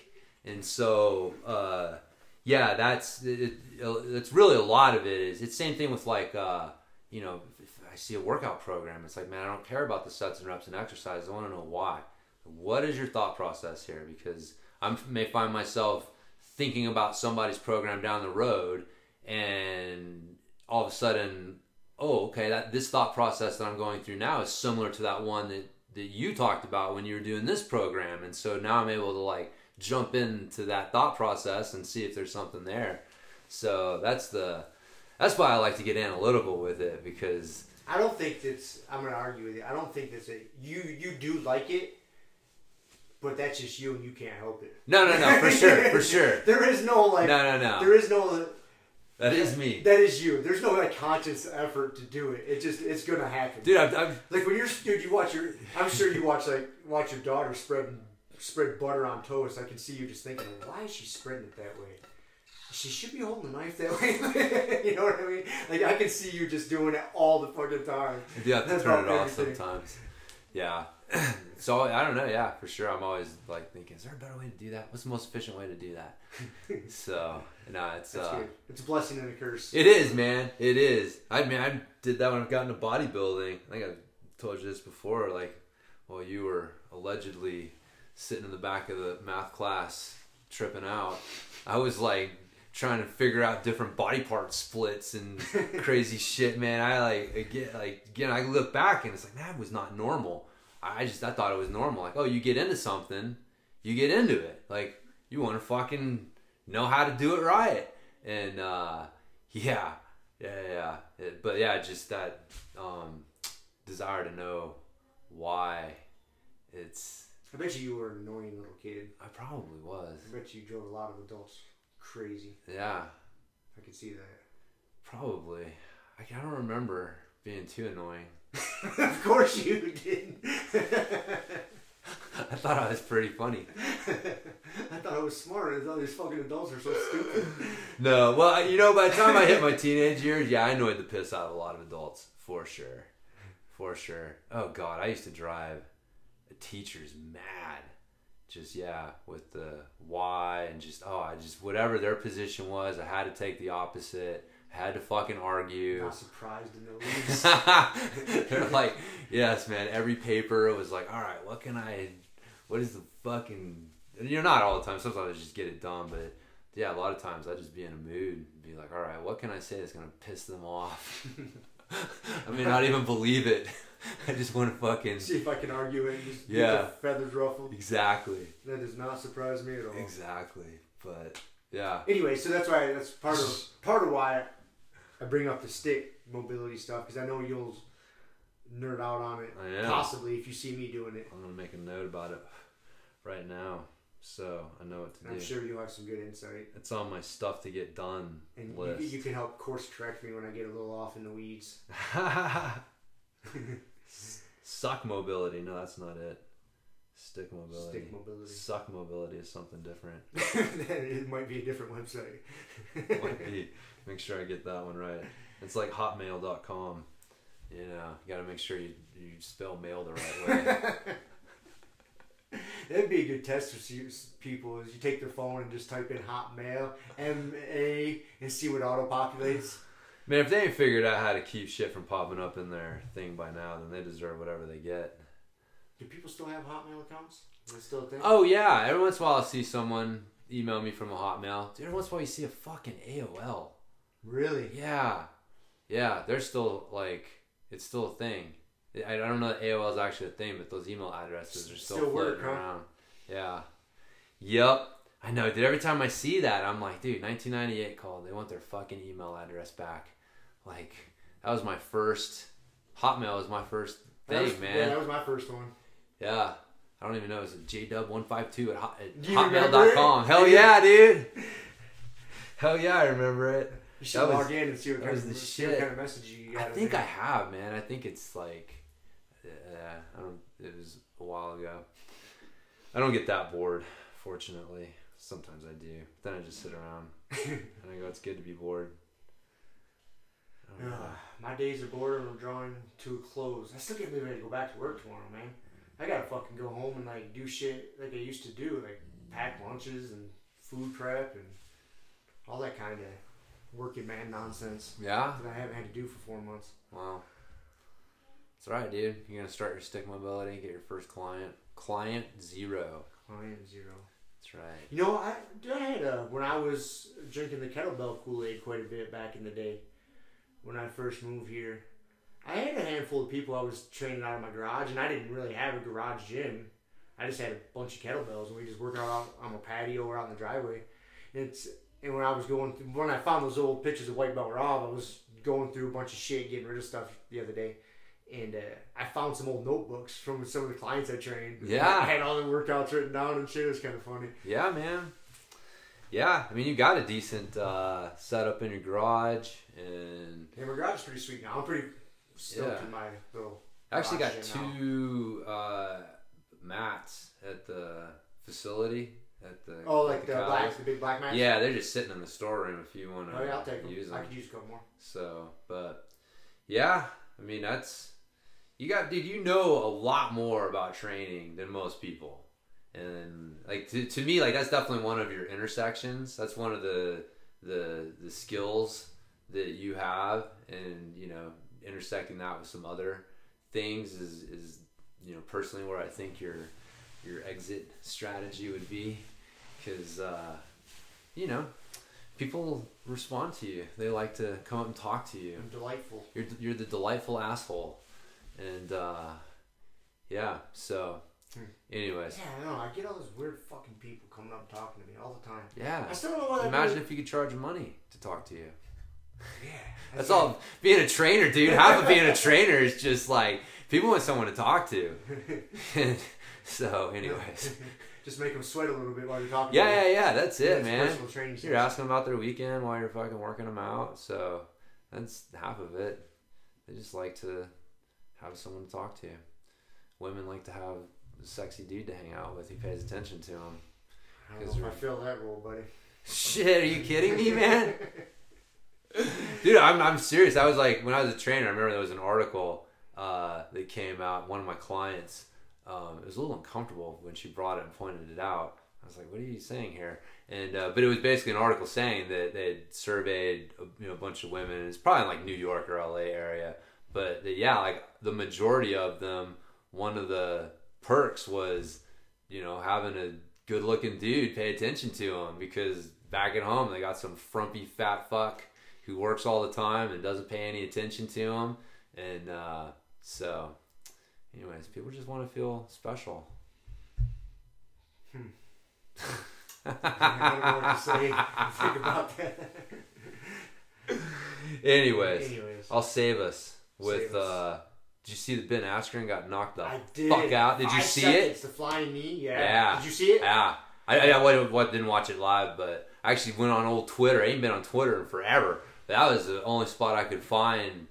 And so, uh, yeah, that's it, it, it's really a lot of it is it's same thing with like uh, you know if I see a workout program, it's like man, I don't care about the sets and reps and exercise. I want to know why. What is your thought process here? Because I may find myself thinking about somebody's program down the road, and all of a sudden, oh, okay, that this thought process that I'm going through now is similar to that one that that you talked about when you were doing this program, and so now I'm able to like jump into that thought process and see if there's something there. So that's the that's why I like to get analytical with it because I don't think that's. I'm gonna argue with you. I don't think that's a. You you do like it, but that's just you and you can't help it. no, no, no, for sure, for sure. There is no like. No, no, no. There is no. That is me, That is you. There's no like conscious effort to do it. It just it's gonna happen. dude. I'm, I'm Like when you're dude, you watch your. I'm sure you watch like watch your daughter spread spread butter on toast. I can see you just thinking, why is she spreading it that way? She should be holding the knife that way. you know what I mean? Like I can see you just doing it all the fucking time. Do have to That's turn it off everything. sometimes. Yeah. so I don't know. Yeah, for sure. I'm always like thinking, is there a better way to do that? What's the most efficient way to do that? so no, it's That's uh, good. It's a blessing and a curse. it is, man. It is. I mean, I did that when I got into bodybuilding. I think I told you this before. Like, well, you were allegedly sitting in the back of the math class tripping out. I was like trying to figure out different body part splits and crazy shit, man. I like again, like again, I look back and it's like that was not normal. I just I thought it was normal. Like, oh, you get into something, you get into it. Like, you want to fucking know how to do it right. And uh, yeah, yeah, yeah. It- but yeah, just that um, desire to know why it's. I bet you you were an annoying little kid. I probably was. I bet you drove a lot of adults crazy. Yeah, I could see that. probably. I, I don't remember being too annoying. of course you did. I thought I was pretty funny. I thought I was smart. I thought these fucking adults are so stupid. No, well, you know, by the time I hit my teenage years, yeah, I annoyed the piss out of a lot of adults, for sure, for sure. Oh God, I used to drive the teachers mad. Just yeah, with the why and just oh, I just whatever their position was, I had to take the opposite. Had to fucking argue. Not surprised in the least. They're like, yes, man. Every paper was like, all right, what can I? What is the fucking? And you're not all the time. Sometimes I just get it done, but yeah, a lot of times I just be in a mood, and be like, all right, what can I say that's gonna piss them off? I may not even believe it. I just want to fucking See if I can argue it. and Just get Yeah. the feathers ruffled. exactly, That does not surprise me at all. exactly. But yeah, Anyway, so that's why that's part of part of why I bring up the stick mobility stuff because I know you'll nerd out on it. Possibly if you see me doing it. I'm gonna make a note about it right now, so I know what to And I'm sure you'll have some good insight. It's on my stuff to get done And you, you can help course correct me when I get a little off in the weeds. Suck mobility. No, that's not it. Stick mobility. Stick mobility. Suck mobility is something different. it might be a different website. Might be. Make sure I get that one right. It's like hotmail.com. You know, you gotta make sure you, you spell mail the right way. That'd be a good test for see- people is you take their phone and just type in Hotmail M A and see what auto populates. Man, if they ain't figured out how to keep shit from popping up in their thing by now, then they deserve whatever they get. Do people still have Hotmail accounts? Is that still a thing? Oh yeah, every once in a while I'll see someone email me from a Hotmail. Dude, every once in a while you see a fucking AOL. Really? Yeah, yeah, they're still like it's still a thing. I I don't know that AOL is actually a thing, but those email addresses are still, Still work, floating huh? around. Yeah. Yep. I know, dude. Every time I see that, I'm like, dude, 1998 called. They want their fucking email address back. Like, that was my first. Hotmail was my first That thing, was- man. Yeah, that was my first one. Yeah. I don't even know. Is it jdub152 at, hot, at hotmail.com? Hell yeah, dude. Hell yeah, I remember it. You should That was- log in and see what kind of the see what kind of message you got. I think there. I have, man. I think it's like, uh, I don't. It was a while ago. I don't get that bored, fortunately. Sometimes I do. Then I just sit around and I go, "It's good to be bored." I don't know. Ugh, my days of boredom are drawing to a close. I still can't believe I have to go back to work tomorrow, man. I gotta fucking go home and like do shit like I used to do, like pack lunches and food prep and all that kind of working man nonsense Yeah. that I haven't had to do for four months. Wow. That's right, dude. You're gonna start your stick mobility, get your first client. Client zero. Client zero. That's right. You know, I, dude, I had a, when I was drinking the kettlebell Kool Aid quite a bit back in the day, when I first moved here. I had a handful of people I was training out of my garage, and I didn't really have a garage gym. I just had a bunch of kettlebells, and we just worked out on a patio or out in the driveway. And it's and when I was going through, when I found those old pictures of White Belt Rob, I was going through a bunch of shit, getting rid of stuff the other day. And uh, I found some old notebooks from some of the clients I trained. Yeah. I had all the workouts written down and shit. It was kind of funny. Yeah, man. Yeah, I mean, you got a decent uh, setup in your garage, and Yeah, my garage is pretty sweet now. I'm pretty stoked Yeah. in my little. I actually got garage gym now. two uh, mats at the facility at the. Oh, like the Cali. black, the big black mat. Yeah, they're just sitting in the storeroom if you want to Oh yeah, I'll take them. use I them. could use a couple more. So, but yeah, I mean that's you got, dude. You know a lot more about training than most people, and like to, to me, like that's definitely one of your intersections. That's one of the the the skills that you have, and you know, intersecting that with some other things is is you know personally where I think your your exit strategy would be, because uh, you know people respond to you. They like to come up and talk to you. I'm delightful. You're you're the delightful asshole, and uh, yeah. So, Hmm. anyways, Yeah, I know. I get all those weird fucking people coming up talking to me all the time. yeah. I still don't know why. Imagine if you could charge money to talk to you. Yeah, That's all. Being a trainer, dude. Half of being a trainer is just like people want someone to talk to. so, anyways, Just make them sweat a little bit while you're talking. yeah, yeah, them. yeah. That's it, That's man. Personal training. You're asking them about their weekend while you're fucking working them out. So that's half of it. They just like to have someone to talk to. Women like to have a sexy dude to hang out with who pays attention to them. I don't know if I fill that role, buddy. Shit, are you kidding me, man? Dude, I'm, I'm serious. I was like, when I was a trainer, I remember there was an article uh, that came out. One of my clients, um, it was a little uncomfortable when she brought it and pointed it out. I was like, what are you saying here? And uh, but it was basically an article saying that they had surveyed a, you know, a bunch of women. It's probably in like New York or LA area, but that, yeah, like the majority of them, one of the perks was, you know, having a good looking dude pay attention to them because back at home they got some frumpy fat fuck who works all the time and doesn't pay any attention to him. and uh, so, anyways, people just want to feel special. I don't know what to say. Think about that. Anyways, Anyways, I'll save us with. Save us. uh Did you see that Ben Askren got knocked the I did. fuck out? Did you Five see seconds, it? It's the flying knee. Yeah. Yeah. Did you see it? Yeah, I, I, I didn't watch it live, but I actually went on old Twitter. I ain't been on Twitter in forever. That was the only spot I could find.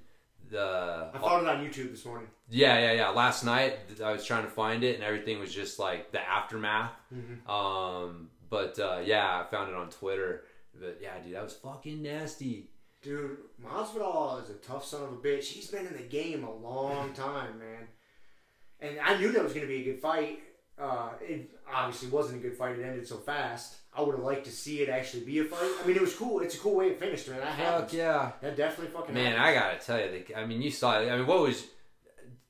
The I found it on YouTube this morning. Yeah, yeah, yeah. Last night I was trying to find it, and everything was just like the aftermath. Mm-hmm. Um, but uh, yeah, I found it on Twitter. But yeah, dude, that was fucking nasty. Dude, Masvidal is a tough son of a bitch. He's been in the game a long time, man. And I knew that was going to be a good fight. Uh, it obviously wasn't a good fight. It ended so fast. I would have liked to see it actually be a fight. I mean, it was cool. It's a cool way it finished, man. That Fuck happens. yeah, That definitely fucking man! happens. I gotta tell you, the, I mean, you saw it. I mean, what was,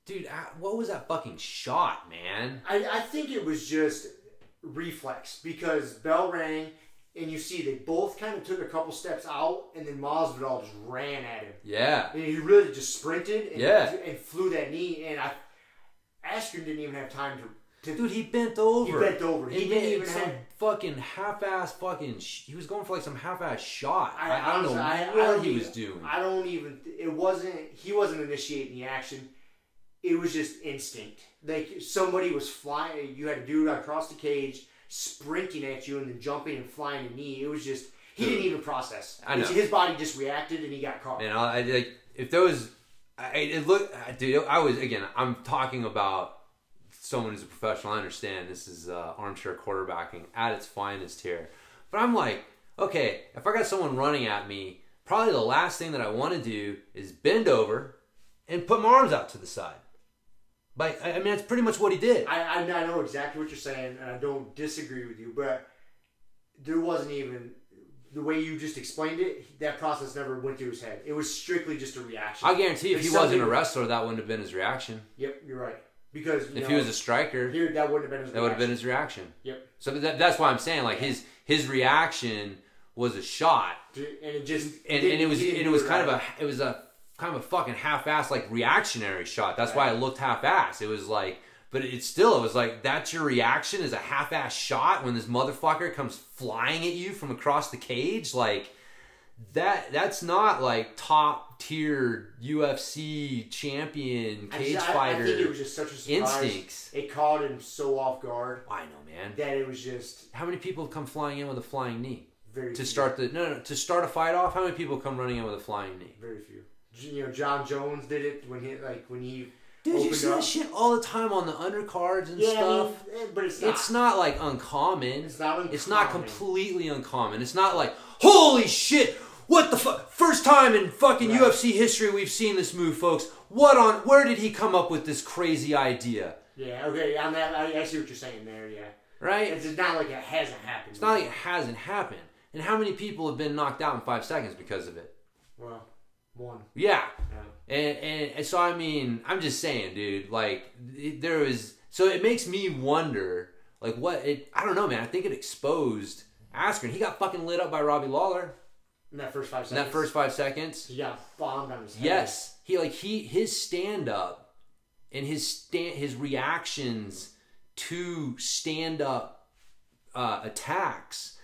dude? I- What was that fucking shot, man? I, I think it was just reflex because bell rang and you see they both kind of took a couple steps out and then Masvidal just ran at him. Yeah, And he really just sprinted and, Yeah. and flew that knee and I Askren didn't even have time to, to dude, he bent over. He bent over. He And didn't even some have- fucking half-ass fucking. Sh- he was going for like some half-ass shot. I, I, don't know I- I what don't he even- was doing. I don't even it wasn't he wasn't initiating the action. It was just instinct. Like somebody was flying you had a dude across the cage sprinting at you and then jumping and flying a knee. It was just he didn't even process. I know. His body just reacted and he got caught. Man, I, I like if there was, I it look, I- dude. I was again. I'm talking about someone who's a professional. I understand this is uh, armchair quarterbacking at its finest here, but I'm like, okay, if I got someone running at me, probably the last thing that I want to do is bend over and put my arms out to the side. Like, I I mean, that's pretty much what he did. I, I I know exactly what you're saying and I don't disagree with you, but there wasn't even the way you just explained it. That process never went through his head. It was strictly just a reaction. I guarantee if he wasn't a wrestler, that wouldn't have been his reaction. Yep, you're right. Because If know, he was a striker, that wouldn't have been his. that would have been reaction. his reaction. Yep. So that, that's why I'm saying like his his reaction was a shot, And it just and, and it was and it was kind right. of a it was a kind of a fucking half-ass like reactionary shot. That's why it looked half-ass. It was like, but it still it was like that's your reaction is a half-ass shot when this motherfucker comes flying at you from across the cage. Like that that's not like top tier UFC champion I cage just- fighter I think it was just such a surprise. instincts. It caught him so off guard I know, man. that it was just How many people come flying in with a flying knee very to few. start the no, no to start a fight off? How many people come running in with a flying knee? Very few. You know, Jon Jones did it when he like when he Dude, you see up. that shit all the time on the undercards and Yeah, I stuff. mean, eh, but it's not. It's not like uncommon. It's not It's not completely uncommon. It's not like holy shit. What the fuck? First time in fucking Right. UFC history we've seen this move, folks. What on? Where did he come up with this crazy idea? Yeah. Okay. That, I, I see what you're saying there. Yeah. Right? It's just not like it hasn't happened. It's not like it hasn't happened. And how many people have been knocked out in five seconds because of it? well, one. Yeah. Yeah. And, and and so I mean, I'm just saying, dude. Like there was, so it makes me wonder, like what it. I don't know, man. I think it exposed Askren. He got fucking lit up by Robbie Lawler In that first five in seconds. that first five seconds. He got bombed on his head. Yes, he like he his stand up and his stand his reactions to stand up uh, attacks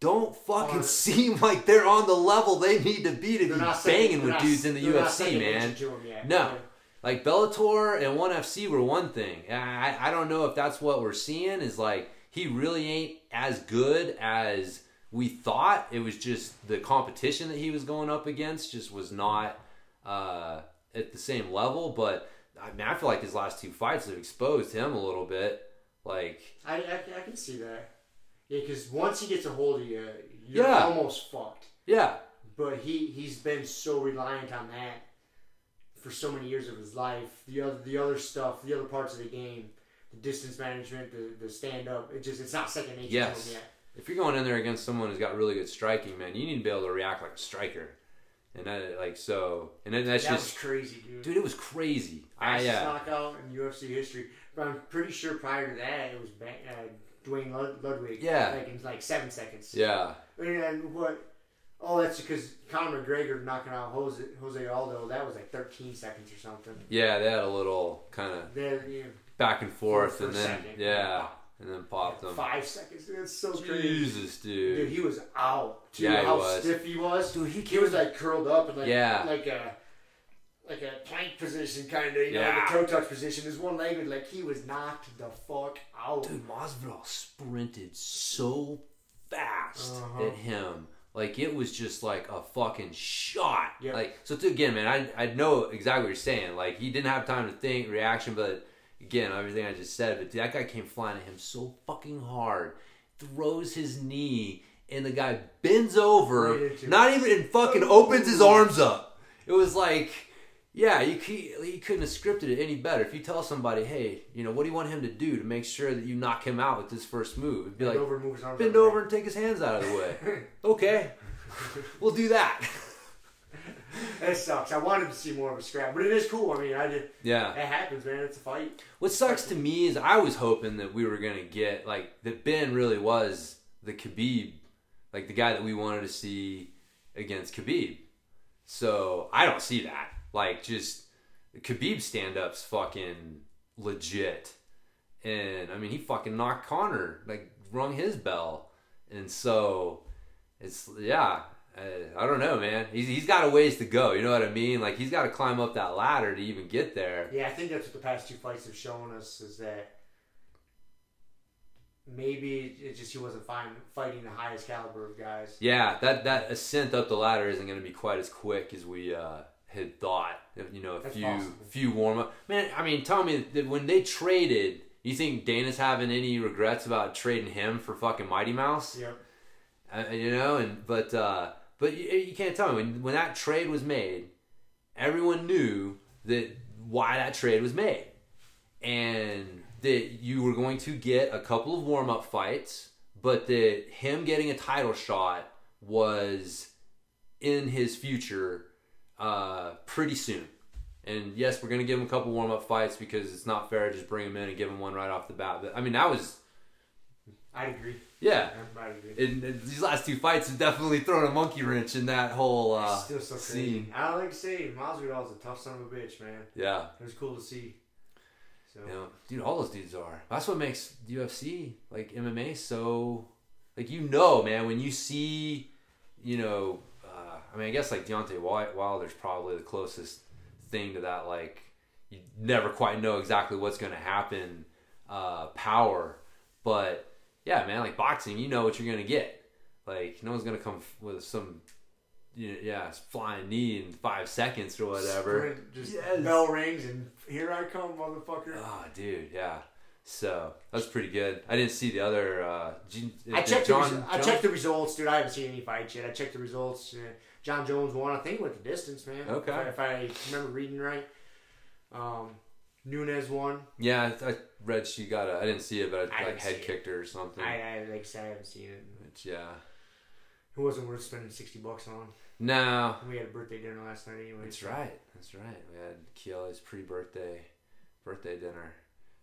don't fucking Aren't- seem like they're on the level they need to be to They're be second- banging with not- dudes in the UFC, man. nature to him yet. No. Like Bellator and ONE FC were one thing. I, I don't know if that's what we're seeing. Is like he really ain't as good as we thought. It was just the competition that he was going up against just was not uh, at the same level. But I mean, I feel like his last two fights have exposed him a little bit. Like I, I, I can see that. Yeah, because once he gets a hold of you, you're Yeah. almost fucked. yeah, But he he's been so reliant on that for so many years of his life. The other the other stuff, the other parts of the game, the distance management, the, the stand up. It just it's not second nature Yes. to him yet. If you're going in there against someone who's got really good striking, man, you need to be able to react like a striker. And that, like so, and then that's that just, was crazy, dude. dude, it was crazy. I Fastest yeah. knockout in UFC history. But I'm pretty sure prior to that, it was uh, Dwayne Lud- Ludwig. Yeah. Like in like seven seconds. Yeah. And what? Oh, that's because Conor McGregor knocking out Jose, Jose Aldo. That was like 13 seconds or something. Yeah, they had a little kind of know, back and forth, and then second. yeah, and then popped them. five seconds. Dude, That's so crazy. Jesus, Dude, dude. he was out. Too, Yeah, he how was. stiff he was. Dude, he He was like curled up and like Yeah. like a like a plank position kind of, you know, Yeah. like a toe touch position. His one leg, legged, like he was knocked the fuck out. Dude, Masvidal sprinted so fast Uh-huh. at him. Like it was just like a fucking shot. Yep. Like so again, man, I I know exactly what you're saying. Like he didn't have time to think, reaction, but again, everything I just said, but that guy came flying at him so fucking hard, throws his knee, and the guy bends over, not even and fucking opens his arms up. It was like yeah, you, cou- you couldn't have scripted it any better. If you tell somebody, hey, you know, what do you want him to do to make sure that you knock him out with this first move? It'd be Bend like, over, move his arms bend over and take his hands out of the way. okay, we'll do that. That sucks. I wanted to see more of a scrap, but it is cool. I mean, I did. yeah. It happens, man. It's a fight. What sucks to me is I was hoping that we were gonna get like that Ben really was the Khabib, like the guy that we wanted to see against Khabib. So I don't see that. Like just Khabib stand ups fucking legit. And I mean he fucking knocked Conor, like rung his bell. And so it's yeah, uh, I don't know, man. He's, he's got a ways to go. You know what I mean? Like he's got to climb up that ladder to even get there. Yeah, I think that's what the past two fights have shown us is that maybe it just he wasn't fine fighting the highest caliber of guys. Yeah, that that ascent up the ladder isn't going to be quite as quick as we uh, had thought. You know, a That's few possible. few warm up. Man, I mean, tell me when they traded, you think Dana's having any regrets about trading him for fucking Mighty Mouse? Yep. Uh, you know, and but uh, but you, you can't tell me when when that trade was made, everyone knew that why that trade was made, and that you were going to get a couple of warm up fights, but that him getting a title shot was in his future uh, pretty soon. And yes, we're going to give him a couple warm up fights because it's not fair to just bring him in and give him one right off the bat. But I mean, that was I'd agree. Yeah. And, and these last two fights have definitely thrown a monkey wrench in that whole uh, Still so crazy. scene. I like to say, Masvidal's a tough son of a bitch, man. Yeah. It was cool to see. So You know, dude, all those dudes are. That's what makes UFC like MMA so like you know, man. When you see, you know, uh, I mean, I guess like Deontay Wilder's probably the closest thing to that. Like you never quite know exactly what's going to happen. Uh, power, but yeah, man. Like boxing, you know what you're going to get. Like no one's going to come f- with some. You know, yeah, flying knee in five seconds or whatever. Sprint, just Yes. bell rings and here I come, motherfucker. Oh, dude, yeah. So that's pretty good. I didn't see the other. Uh, G- I checked. John, the, res- I checked the results, dude. I haven't seen any fights yet. I checked the results. Uh, Jon Jones won. I think with the distance, man. Okay. If I, if I remember reading right. Um, Nunez won. Yeah, I, I read she got a. I didn't see it, but I I, like head it. kicked her or something. I, I like said, I haven't seen it. Which, yeah. It wasn't worth spending sixty bucks on. No, We had a birthday dinner last night anyway. that's so- right. That's right. We had Keely's pre-birthday birthday dinner.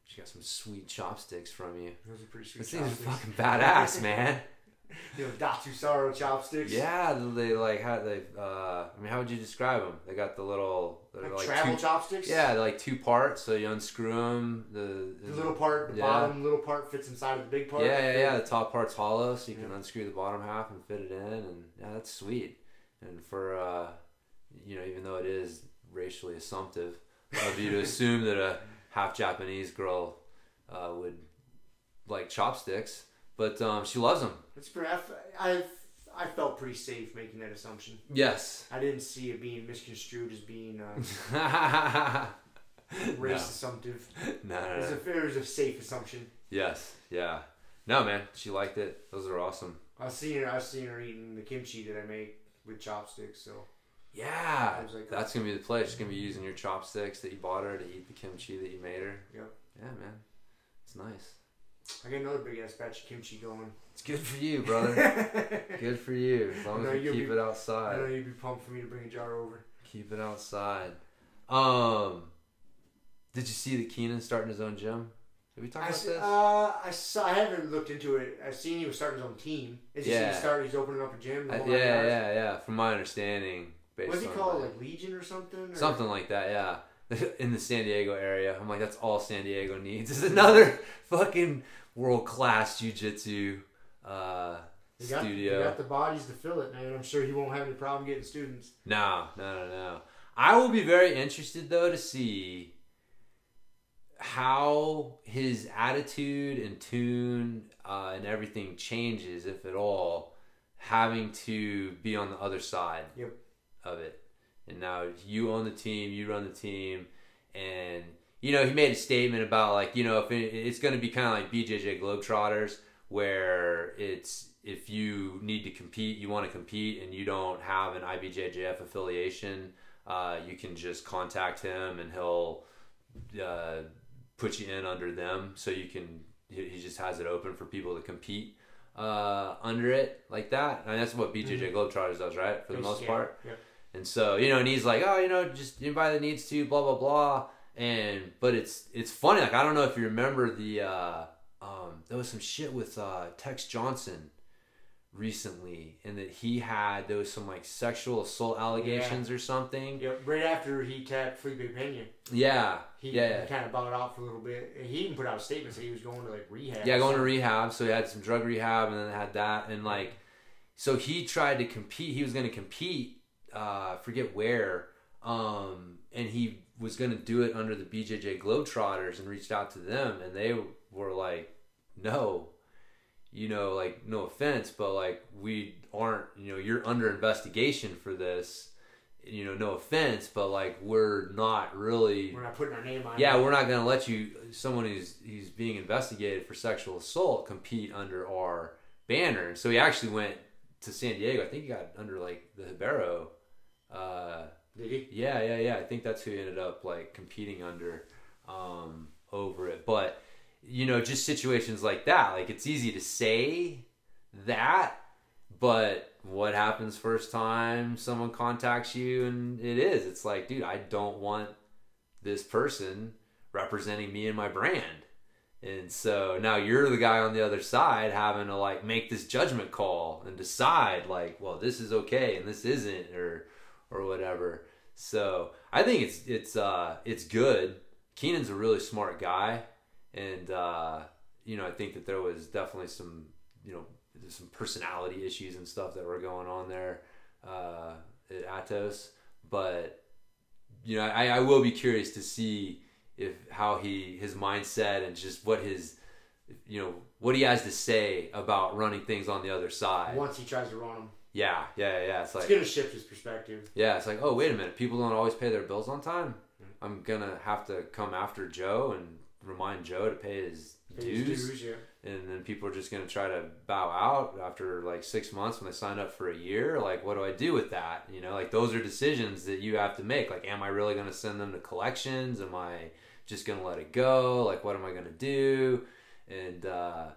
She got some sweet chopsticks from you. Those are pretty sweet This thing is chopsticks. fucking badass, man. You know, Datsu Saro chopsticks. Yeah, they like how they. Uh, I mean, how would you describe them? They got the little. Like, like travel two, chopsticks. Yeah, they're like two parts, so you unscrew them. The, The little part, the Yeah. bottom little part fits inside of the big part. Yeah, yeah, yeah. The top part's hollow, so you can Yeah. unscrew the bottom half and fit it in, and yeah, that's sweet. And for uh, you know, even though it is racially assumptive of you to assume that a half Japanese girl uh, would like chopsticks, but um, she loves them. It's pretty. I, I, I felt pretty safe making that assumption. Yes. I didn't see it being misconstrued as being uh, no, race assumptive. no, It no, was, no. a, it was a safe assumption. Yes, yeah. No, man, she liked it. Those are awesome. I've seen her. I was seeing her eating the kimchi that I make with chopsticks. So Yeah, was like- that's gonna be the play. She's gonna be using your chopsticks that you bought her to eat the kimchi that you made her. Yep. Yeah, man, it's nice. I got another big ass batch of kimchi going. It's good for you, brother. good for you. As long as you keep be- it outside. I know you'd be pumped for me to bring a jar over. Keep it outside. Um, did you see that Keenan starting his own gym? Did we talk I, about s- this? uh, I saw. I haven't looked into it. I've seen he was starting his own team. Is he Yeah. yeah. starting? He's opening up a gym. the Uh, yeah, yeah, yeah. From my understanding, What's he called? Like Legion or something? Or? Something like that, yeah. In the San Diego area. I'm like, that's all San Diego needs is another fucking world class jujitsu uh, He got, studio. He got the bodies to fill it, man. I'm sure he won't have any problem getting students. No, no, no, no. I will be very interested though to see how his attitude and tune uh, and everything changes, if at all, having to be on the other side Yep. of it. And now you own the team, you run the team, and you know he made a statement about like you know if it, it's going to be kind of like BJJ Globetrotters, where it's if you need to compete, you want to compete, and you don't have an IBJJF affiliation, uh, you can just contact him, and he'll uh, put you in under them, so you can. He just has it open for people to compete uh, under it like that, and that's what BJJ Globetrotters does, right? For the most Yeah, part. Yep. And so, you know, and he's like, oh, you know, just anybody that needs to, blah blah blah. And but it's it's funny. Like I don't know if you remember the uh, um, there was some shit with uh, Tex Johnson recently, and that he had there was some like sexual assault allegations or something. Yep. Right after he tapped Felipe Pena, Yeah, he, yeah, he kind of bought out for a little bit. And he even put out a statement saying he was going to like rehab. yeah, going to rehab. So he had some drug rehab, and then had that, and like, so he tried to compete. He was going to compete. Uh, forget where. Um, and he was going to do it under the BJJ Globetrotters, and reached out to them, and they were like, "No, you know, like no offense, but like we aren't. You know, you're under investigation for this. You know, no offense, but like we're not really." We're not putting our name on. Yeah, it. we're not going to let you, someone who's he's being investigated for sexual assault, compete under our banner. So he actually went to San Diego. I think he got under like the Hibero. Uh, Did he? yeah, yeah, yeah. I think that's who he ended up like competing under um, over it. But you know, just situations like that. Like it's easy to say that, but what happens first time someone contacts you and it is? It's like, dude, I don't want this person representing me and my brand. And so now you're the guy on the other side having to like make this judgment call and decide like, well, this is okay and this isn't or or whatever. So I think it's it's uh it's good. Keenan's a really smart guy, and uh, you know I think that there was definitely some you know some personality issues and stuff that were going on there uh, at Atos, but you know I, I will be curious to see if how he his mindset and just what his you know what he has to say about running things on the other side. Once he tries to run them, Yeah, yeah, yeah. It's like it's gonna shift his perspective. yeah, it's like, oh wait a minute, people don't always pay their bills on time. I'm gonna have to come after Joe and remind Joe to pay his Pay his dues, dues, yeah. and then people are just gonna try to bow out after like six months when they signed up for a year. Like, what do I do with that? You know, like those are decisions that you have to make. Like, am I really gonna send them to collections? Am I just gonna let it go? Like, what am I gonna do? And uh,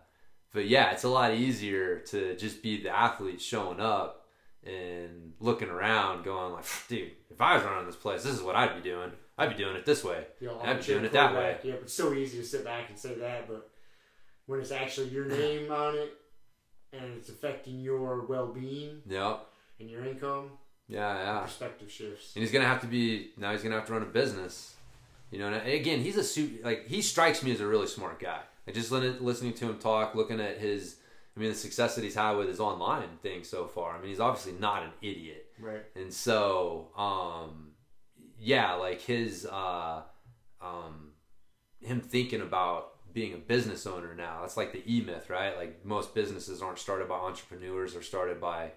but yeah, it's a lot easier to just be the athlete showing up and looking around, going like, dude, if I was running this place, this is what I'd be doing. I'd be doing it this way. You know, I'd be doing it that way. Yeah, but it's so easy to sit back and say that, but when it's actually your name on it and it's affecting your well-being Yep. and your income, Yeah, yeah. perspective shifts. And he's gonna have to be now. He's gonna have to run a business. You know, and again, he's a suit. Like he strikes me as a really smart guy. Like just li- listening to him talk, looking at his, I mean, the success that he's had with his online thing so far. I mean, he's obviously not an idiot. Right. And so, um, yeah, like his, uh, um, him thinking about being a business owner now. That's like the E myth, right? Like most businesses aren't started by entrepreneurs; they're started by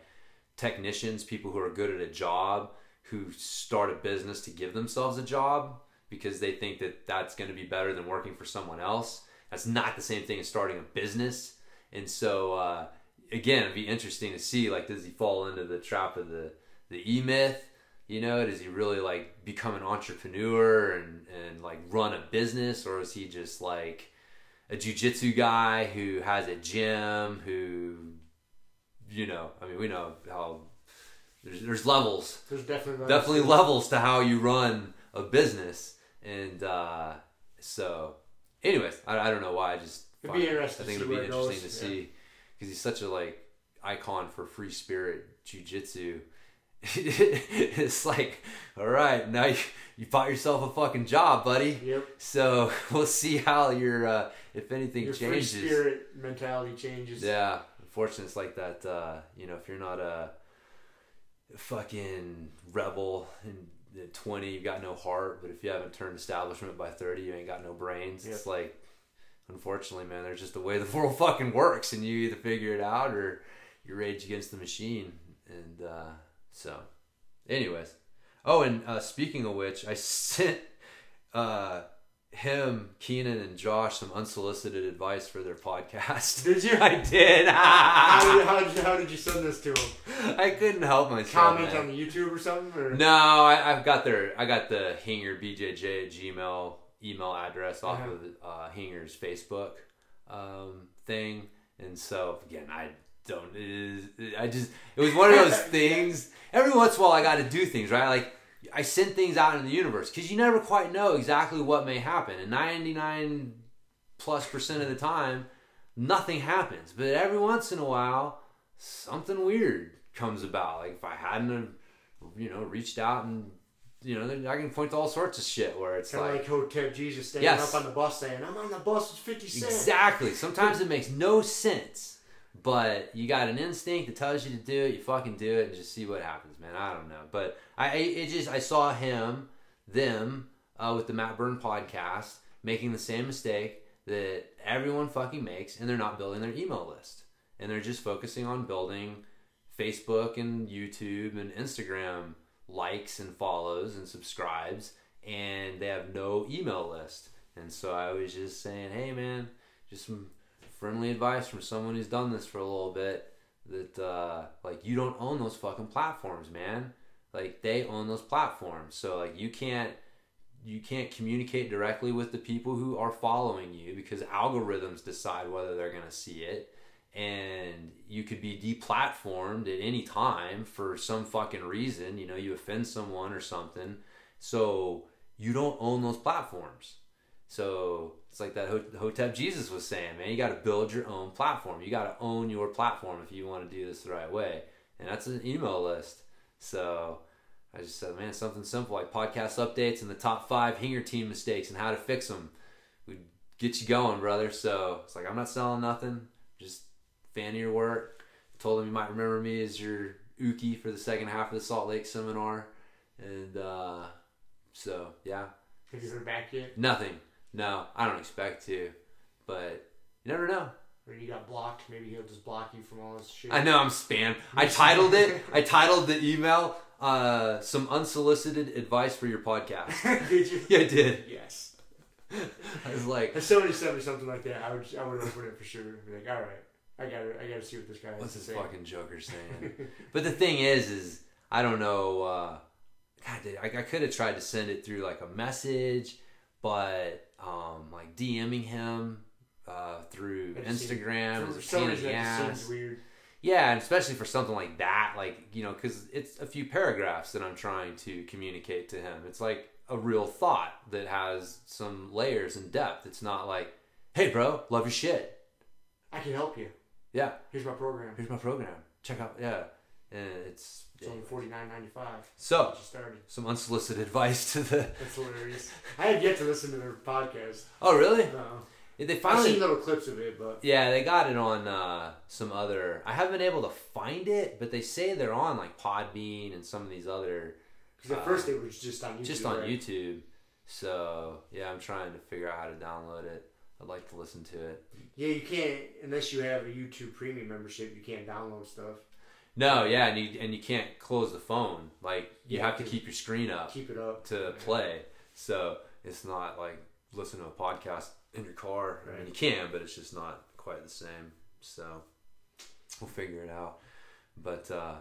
technicians, people who are good at a job, who start a business to give themselves a job because they think that that's going to be better than working for someone else. That's not the same thing as starting a business. And so, uh, again, it'd be interesting to see like, does he fall into the trap of the the e myth? You know, does he really like become an entrepreneur and and like run a business, or is he just like a jujitsu guy who has a gym who, you know, I mean, we know how there's, there's levels There's definitely definitely levels to how you run a business and uh, so anyways I, I don't know why i just It'd be interesting i think it'll see be interesting goes, to see because he's such a like icon for free spirit jiu-jitsu it's like all right now you, you bought yourself a fucking job buddy Yep. so we'll see how your uh, if anything Your free spirit mentality changes. yeah, unfortunately, it's like that. Uh, you know, if you're not a fucking rebel and at 20, you've got no heart. But if you haven't turned establishment by 30, you ain't got no brains. It's like, unfortunately, man, there's just the way the world fucking works, and you either figure it out or you rage against the machine. And uh, so, anyways. Oh, and uh, speaking of which, I sent uh, him, Keenan, and Josh some unsolicited advice for their podcast. Did you? I did. How did, how, did you, how did you send this to him? I couldn't help myself. Comment man. on YouTube or something? Or? No, I, I've got their. I got the Hinger BJJ Gmail email address off Uh-huh. of uh, Hinger's Facebook um, thing, and so again, I don't. It is, I just. It was one of those things. Every once in a while, I got to do things right. Like I send things out into the universe because you never quite know exactly what may happen, and ninety nine plus percent of the time, nothing happens. But every once in a while, something weird comes about. Like if I hadn't, you know, reached out and you know, I can point to all sorts of shit where it's Kind of like, like Hotep Jesus standing Yes. up on the bus saying, I'm on the bus with 50 Cent. exactly. Sometimes it makes no sense, but you got an instinct that tells you to do it. You fucking do it and just see what happens, man. I don't know, but I, it just I saw him, them, uh, with the Matt Burn podcast making the same mistake that everyone fucking makes, and they're not building their email list, and they're just focusing on building Facebook and YouTube and Instagram likes and follows and subscribes, and they have no email list. And so I was just saying, hey man, just some friendly advice from someone who's done this for a little bit. That uh, like you don't own those fucking platforms, man. Like they own those platforms, so like you can't you can't communicate directly with the people who are following you because algorithms decide whether they're to see it and you could be deplatformed at any time for some fucking reason you know you offend someone or something so you don't own those platforms So it's like that Ho- Hotep Jesus was saying, man, you got to build your own platform. You got to own your platform if you want to do this the right way. And that's an email list. So I just said, man, something simple like podcast updates and the top five Hinger team mistakes and how to fix them would get you going, brother. So it's like, I'm not selling nothing. Just fan of your work. Told him you might remember me as your uke for the second half of the Salt Lake seminar. And uh, so, yeah, Have you heard back yet? nothing. No, I don't expect to. But you never know. Or you got blocked? Maybe he'll just block you from all this shit. I know I'm spam. I titled it. I titled the email uh, "Some unsolicited advice for your podcast." did you? yeah, I did. Yes. I was like, If somebody sent me something like that, I would I would open it for sure. Be like, all right, I gotta I gotta see what this guy "What's to this fucking Joker saying?" but the thing is, is I don't know. Uh, God, I, I could have tried to send it through like a message, but um, like DMing him uh, through just seems- Instagram For some reason, that seems weird. Yeah, and especially for something like that, like, you know, because it's a few paragraphs that I'm trying to communicate to him. It's like a real thought that has some layers and depth. It's not like, hey, bro, love your shit. I can help you. Yeah, Here's my program. here's my program. Check out, yeah. And it's, It's only forty nine ninety five. so started. some unsolicited advice to the. That's hilarious. I have yet to listen to their podcast. Oh, really? Uh, They I've finally. seen little clips of it, but Yeah, they got it on uh, some other. I haven't been able to find it, but they say they're on like Podbean and some of these other because at Uh, first it was just on YouTube. just on right? YouTube. So yeah, I'm trying to figure out how to download it. I'd like to listen to it. Yeah, you can't unless you have a YouTube Premium membership. You can't download stuff. No, yeah, and you and you can't close the phone. Like you Yeah, have to keep your screen up Keep it up to play. So it's not like listen to a podcast in your car. I mean, you can, but it's just not quite the same. So we'll figure it out. But uh,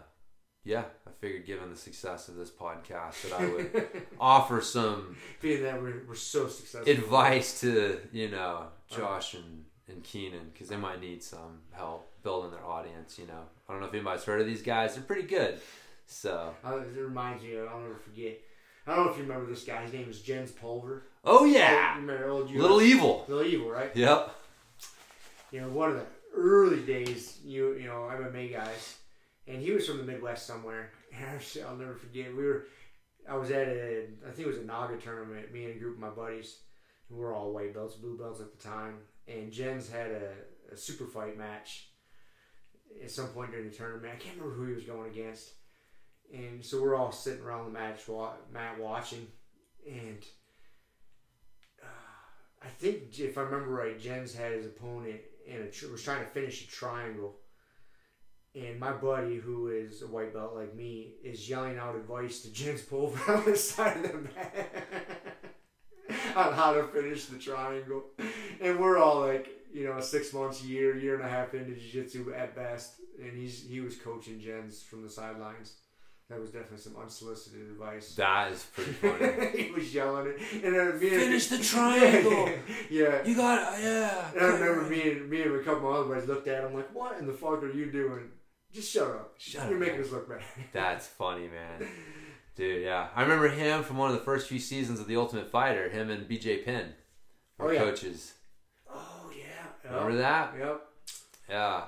yeah, I figured given the success of this podcast that I would offer some Being that we're, we're so successful. advice to you know Josh and and Keenan because they might need some help building their audience. You know, I don't know if anybody's heard of these guys. They're pretty good. So, Uh, it reminds me. I'll never forget. I don't know if you remember this guy. His name is Jens Pulver. oh yeah, remember old US little evil. Little evil, right? Yep. You know, one of the early days, you you know, MMA guys, and he was from the Midwest somewhere. And I'll- never forget. We were, I was at a, I think it was a Naga tournament. Me and a group of my buddies, and we're all white belts, blue belts at the time. And Jens had a, a super fight match at some point during the tournament. I can't remember who he was going against. And so we're all sitting around the match, mat watching, and uh, I think if I remember right, Jens had his opponent and tr- was trying to finish a triangle, and my buddy, who is a white belt like me, is yelling out advice to Jens Pulver on the side of the mat on how to finish the triangle, and we're all like, you know, six months, a year, year and a half into jiu-jitsu at best, and he's he was coaching Jens from the sidelines. That was definitely some unsolicited advice. That is pretty funny. he was yelling it, and then me and- Finish the triangle. yeah. You got yeah. And I remember me and me and a couple of other guys looked at him like, "What in the fuck are you doing? Just shut up! Shut You're up, making man." us look bad." That's funny, man. Dude, yeah. I remember him from one of the first few seasons of The Ultimate Fighter. Him and BJ Penn were Oh, yeah. coaches. Yeah. Remember that? Yep. Yeah,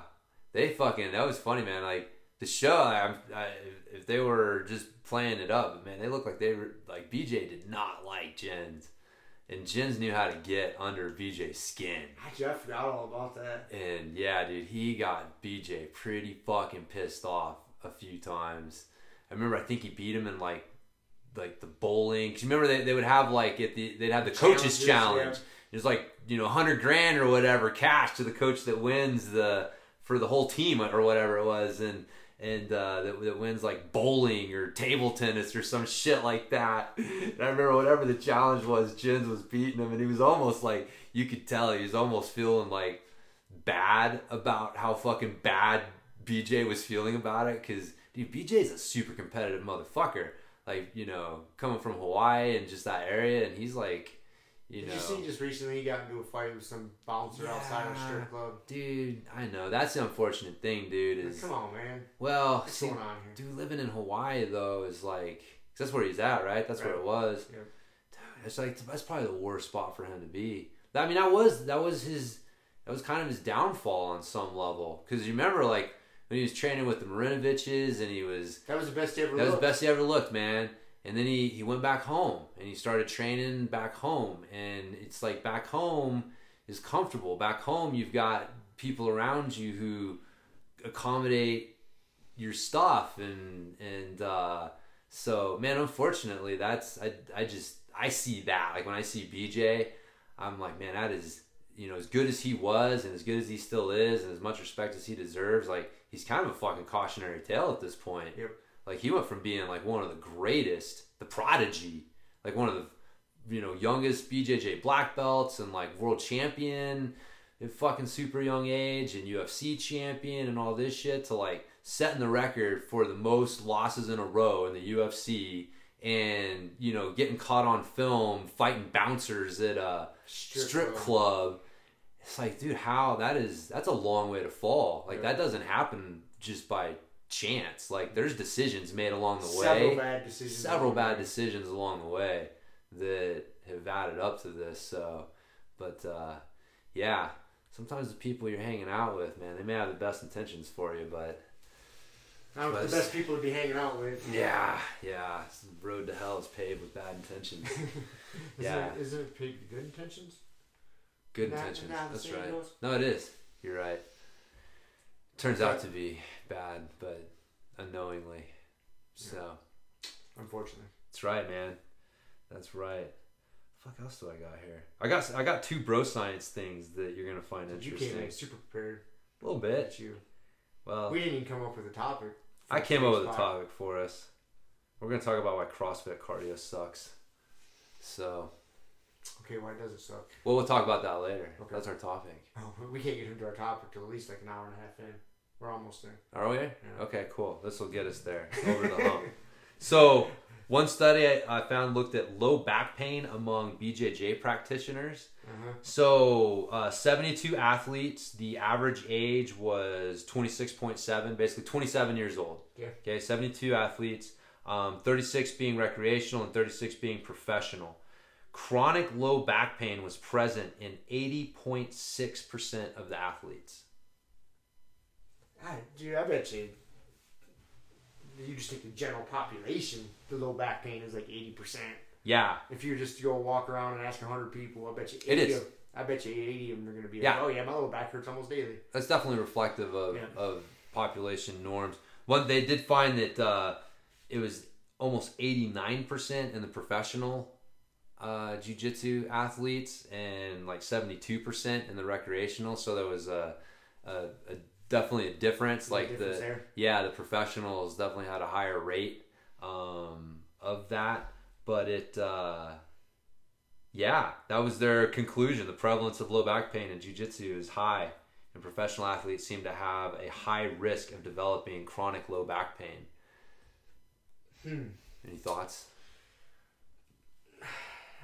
they fucking that was funny, man. Like the show, I, I, if they were just playing it up, man, they looked like they were like BJ did not like Jens, and Jens knew how to get under BJ's skin. Actually, I forgot all about that. And yeah, dude, he got BJ pretty fucking pissed off a few times. I remember, I think he beat him in like like the bowling. Cause you remember they, they would have like at the they'd have the coaches challenge. yeah. It's like you know, hundred grand or whatever cash to the coach that wins the for the whole team or whatever it was, and and uh, that, that wins like bowling or table tennis or some shit like that. And I remember whatever the challenge was, Jens was beating him, and he was almost like you could tell he was almost feeling like bad about how fucking bad BJ was feeling about it because dude, BJ's a super competitive motherfucker. Like you know, coming from Hawaii and just that area, and he's like, you Did know, you see just recently he got into a fight with some bouncer outside of a strip club? dude, I know that's the unfortunate thing, dude. Is Come on, man. well, What's see, going on here? dude, living in Hawaii though is like 'cause that's where he's at, right? That's where it was. Yep. it's like that's probably the worst spot for him to be. I mean, that was that was his that was kind of his downfall on some level because you remember like when he was training with the Marinoviches and he was That was the best he ever that was the best he ever looked, man. And then he, he went back home and he started training back home. And it's like back home is comfortable. Back home, you've got people around you who accommodate your stuff. And, and, uh, so man, unfortunately, that's, I, I just, I see that. Like when I see BJ, I'm like, man, that is, you know, as good as he was and as good as he still is and as much respect as he deserves, like he's kind of a fucking cautionary tale at this point. Yep. Like he went from being like one of the greatest, the prodigy, like one of the you know youngest BJJ black belts and like world champion at fucking super young age and UFC champion and all this shit to like setting the record for the most losses in a row in the UFC and you know getting caught on film fighting bouncers at a strip, Strip club. It's like, dude, how that is that's a long way to fall. Like Yeah. that doesn't happen just by chance. Like there's decisions made along the Several way bad decisions. several bad decisions along the way that have added up to this. So, but uh, yeah, sometimes the people you're hanging out with, man, they may have the best intentions for you, but I don't know the best people to be hanging out with. yeah, yeah, the road to hell is paved with bad intentions. Yeah. Isn't it, isn't it paid good intentions? Good Not- intentions. not That's right. goes? No, it is. You're right. Turns out to be bad, but unknowingly. So. Unfortunately. That's right, man. That's right. Fuck else do I got here? I got I got two bro science things that you're gonna find You interesting. came in super prepared. a little bit. You. Well, We didn't even come up with a topic. I came up with a topic for us. We're gonna talk about why CrossFit cardio sucks. So. Okay, why does it suck? well, we'll talk about that later. Okay. That's our topic. Oh, we can't get into our topic till at least like an hour and a half in. We're almost there. Are we? Yeah. Okay, cool. This will get us there over the hump. So, one study I, I found looked at low back pain among BJJ practitioners. Uh-huh. So, uh, 72 athletes. The average age was 26.7, basically 27 years old. Yeah. Okay, 72 athletes, um, 36 being recreational and 36 being professional. Chronic low back pain was present in 80.6% of the athletes. Ah, dude, I bet you. You just take the general population, the low back pain is like eighty percent. Yeah, If you just go walk around and ask hundred people, I bet you It 80 is. Of, I bet you eighty of them are going to be Yeah. like, "Oh yeah, my lower back hurts almost daily." that's definitely reflective of, Yeah. of population norms. One, they did find that uh, it was almost 89% in the professional uh, jiu-jitsu athletes and like 72% in the recreational. So there was a, a, a definitely a difference. There's a like difference the there. yeah, the professionals definitely had a higher rate um, of that, but it. Uh, yeah, that was their conclusion. The prevalence of low back pain in jiu-jitsu is high, and professional athletes seem to have a high risk of developing chronic low back pain. Hmm. Any thoughts?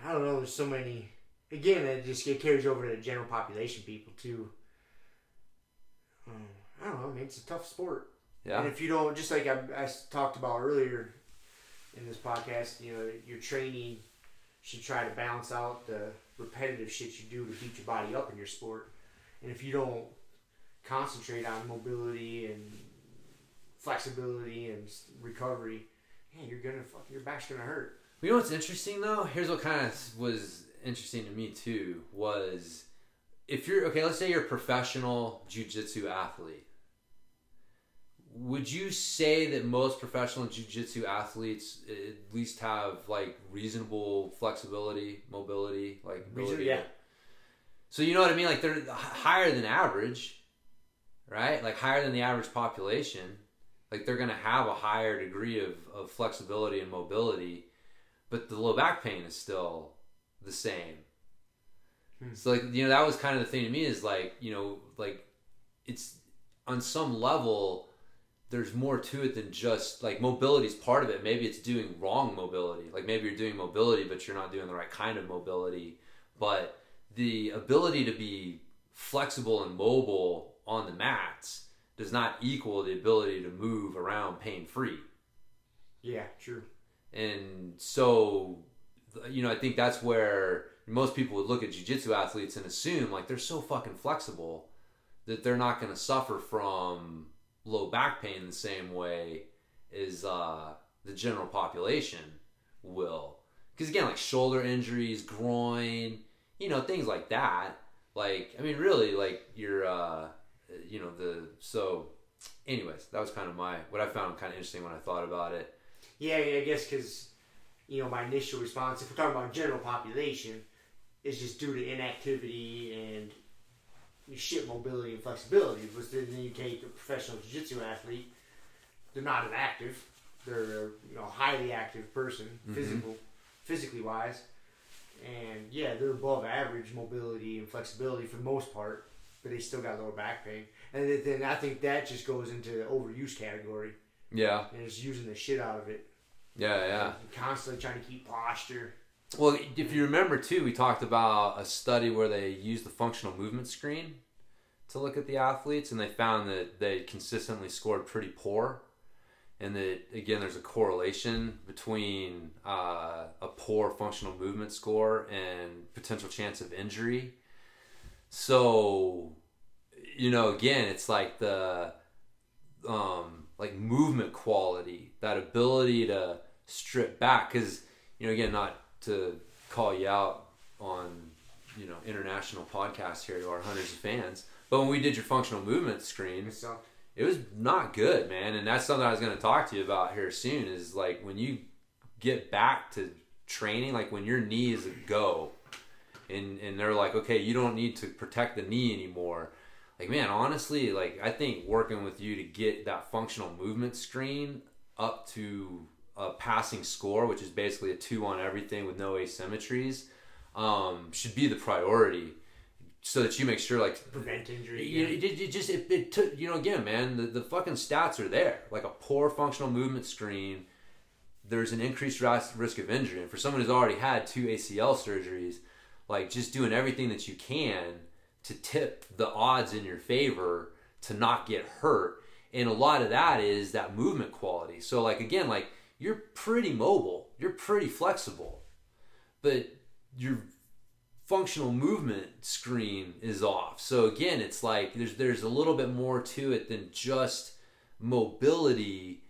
I don't know. There's so many. Again, it just it carries over to the general population people too. Um, I don't know. I mean, it's a tough sport. Yeah. And if you don't, just like I talked about earlier in this podcast, you know, your training should try to balance out the repetitive shit you do to beat your body up in your sport. And if you don't concentrate on mobility and flexibility and recovery, yeah, you're gonna fuck. Your back's gonna hurt. you know what's interesting though? Here's what kind of was interesting to me too was if you're okay. Let's say you're a professional jiu-jitsu athlete. Would you say that most professional jiu-jitsu athletes at least have like reasonable flexibility, mobility, like ability yeah. So you know what I mean? Like they're higher than average, right? Like higher than the average population. Like they're gonna have a higher degree of, of flexibility and mobility, but the low back pain is still the same. Hmm. So like you know that was kind of the thing to me is like you know like it's on some level there's more to it than just like mobility is part of it. Maybe it's doing wrong mobility. Like maybe you're doing mobility, but you're not doing the right kind of mobility. But the ability to be flexible and mobile on the mats does not equal the ability to move around pain free. Yeah, true. And so you know, I think that's where most people would look at jiu-jitsu athletes and assume like they're so fucking flexible that they're not going to suffer from low back pain the same way as uh, the general population will. Because again, like shoulder injuries, groin, you know, things like that. Like, I mean, really, like your, uh, you know, the so. Anyways, that was kind of my what I found kind of interesting when I thought about it. Yeah, I guess because you know my initial response, if we're talking about general population, is just due to inactivity and shit mobility and flexibility. But then you take a professional jiu-jitsu athlete, they're not an active, they're a you know highly active person, Mhm. physical, physically wise, and yeah, they're above average mobility and flexibility for the most part, but they still got lower back pain. And then- I think that just goes into the overuse category Yeah, and just using the shit out of it. yeah, yeah. Constantly trying to keep posture. Well, if you remember too, we talked about a study where they used the functional movement screen to look at the athletes, and they found that they consistently scored pretty poor, and that again, there's a correlation between uh, a poor functional movement score and potential chance of injury. So, you know, again, it's like the um, like movement quality, that ability to strip back, because you know, again, not to call you out on you know international podcasts here to our hundreds of fans, but when we did your functional movement screen, It was not good, man. And that's something I was going to talk to you about here soon. Is like when you get back to training, like when your knee is a go, and and they're like, okay, you don't need to protect the knee anymore. Like man, honestly, like I think working with you to get that functional movement screen up to a passing score, which is basically a two on everything with no asymmetries, um, should be the priority, so that you make sure like Prevent injury. you, yeah. it, it just it, it took you know again man the, the fucking stats are there like a poor functional movement screen there's an increased ris- risk of injury and for someone who's already had two acl surgeries like just doing everything that you can to tip the odds in your favor to not get hurt and a lot of that is that movement quality so like again like you're pretty mobile you're pretty flexible but your functional movement screen is off. So again, it's like there's there's a little bit more to it than just mobility.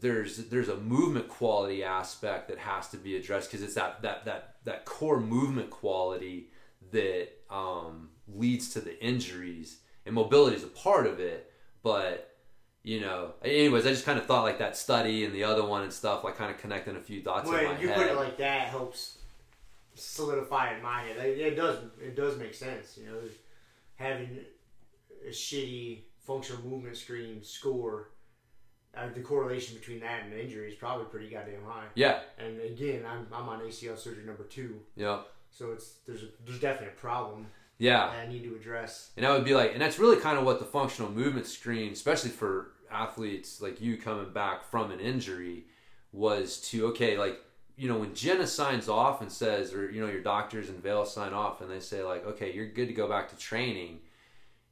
There's there's a movement quality aspect that has to be addressed because it's that that that that core movement quality that um, leads to the injuries and mobility is a part of it, but you know, anyways, I just kind of thought like that study and the other one and stuff, like kind of connecting a few dots in my When you head. put it like that, helps solidify it in my head. Like, it does. It does make sense. You know, having a shitty functional movement screen score. Uh, the correlation between that and injury is probably pretty goddamn high. yeah, And again, I'm, I'm on ACL surgery number two, yeah, so it's there's a, there's definitely a problem yeah. that I need to address. And that would be like, and that's really kind of what the functional movement screen, especially for athletes like you coming back from an injury, was to okay, like you know when Jenna signs off and says, or you know your doctors and Vail sign off and they say like, okay, you're good to go back to training.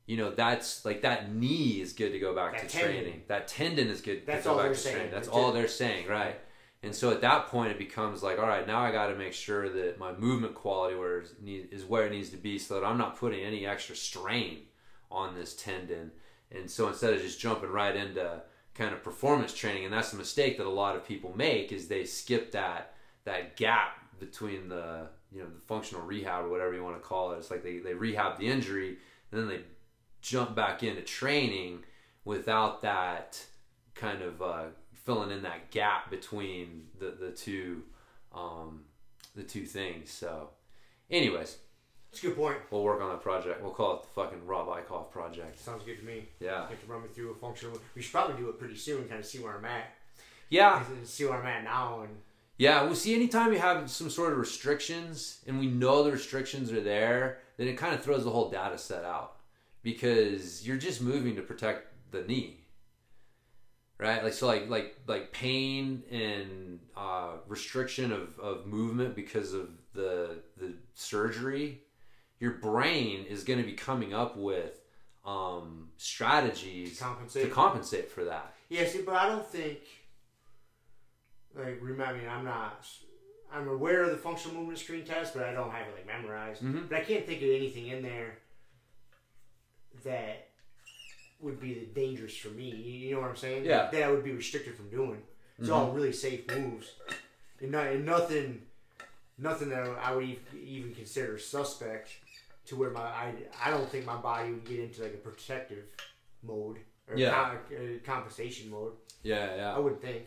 You know that's like that knee is good to go back That to tendon. training. That tendon is good That's to go all back they're to saying. training. That's all they're saying, right? And so at that point, it becomes like, all right, now I got to make sure that my movement quality where is, where it needs to be, so that I'm not putting any extra strain on this tendon. And so instead of just jumping right into kind of performance training, and that's the mistake that a lot of people make, is they skip that that gap between the you know the functional rehab or whatever you want to call it. It's like they they rehab the injury, and then they jump back into training without that kind of uh, filling in that gap between the the two um, the two things. So, anyways, It's a good point. we'll work on that project. We'll call it the fucking Rob Eichhoff project. Sounds good to me. Yeah, You have to run me through a functional. We should probably do it pretty soon, kind of see where I'm at. yeah, See where I'm at now, and yeah. Well, see, anytime you have some sort of restrictions, and we know the restrictions are there, then it kind of throws the whole data set out because you're just moving to protect the knee. Right? Like so, like like like pain and uh, restriction of, of movement because of the the surgery. Your brain is going to be coming up with um, strategies to compensate. to compensate for that. Yeah, see, but I don't think. Like, remind me, I'm not. I'm aware of the functional movement screen test, but I don't have it like memorized. Mhm. But I can't think of anything in there that would be dangerous for me. You know what I'm saying? Yeah. That I would be restricted from doing. It's all really safe moves, and, not, and nothing, nothing that I would even consider suspect. To where my I, I don't think my body would get into like a protective mode or Yeah. com- uh, compensation mode. Yeah, yeah. I wouldn't think.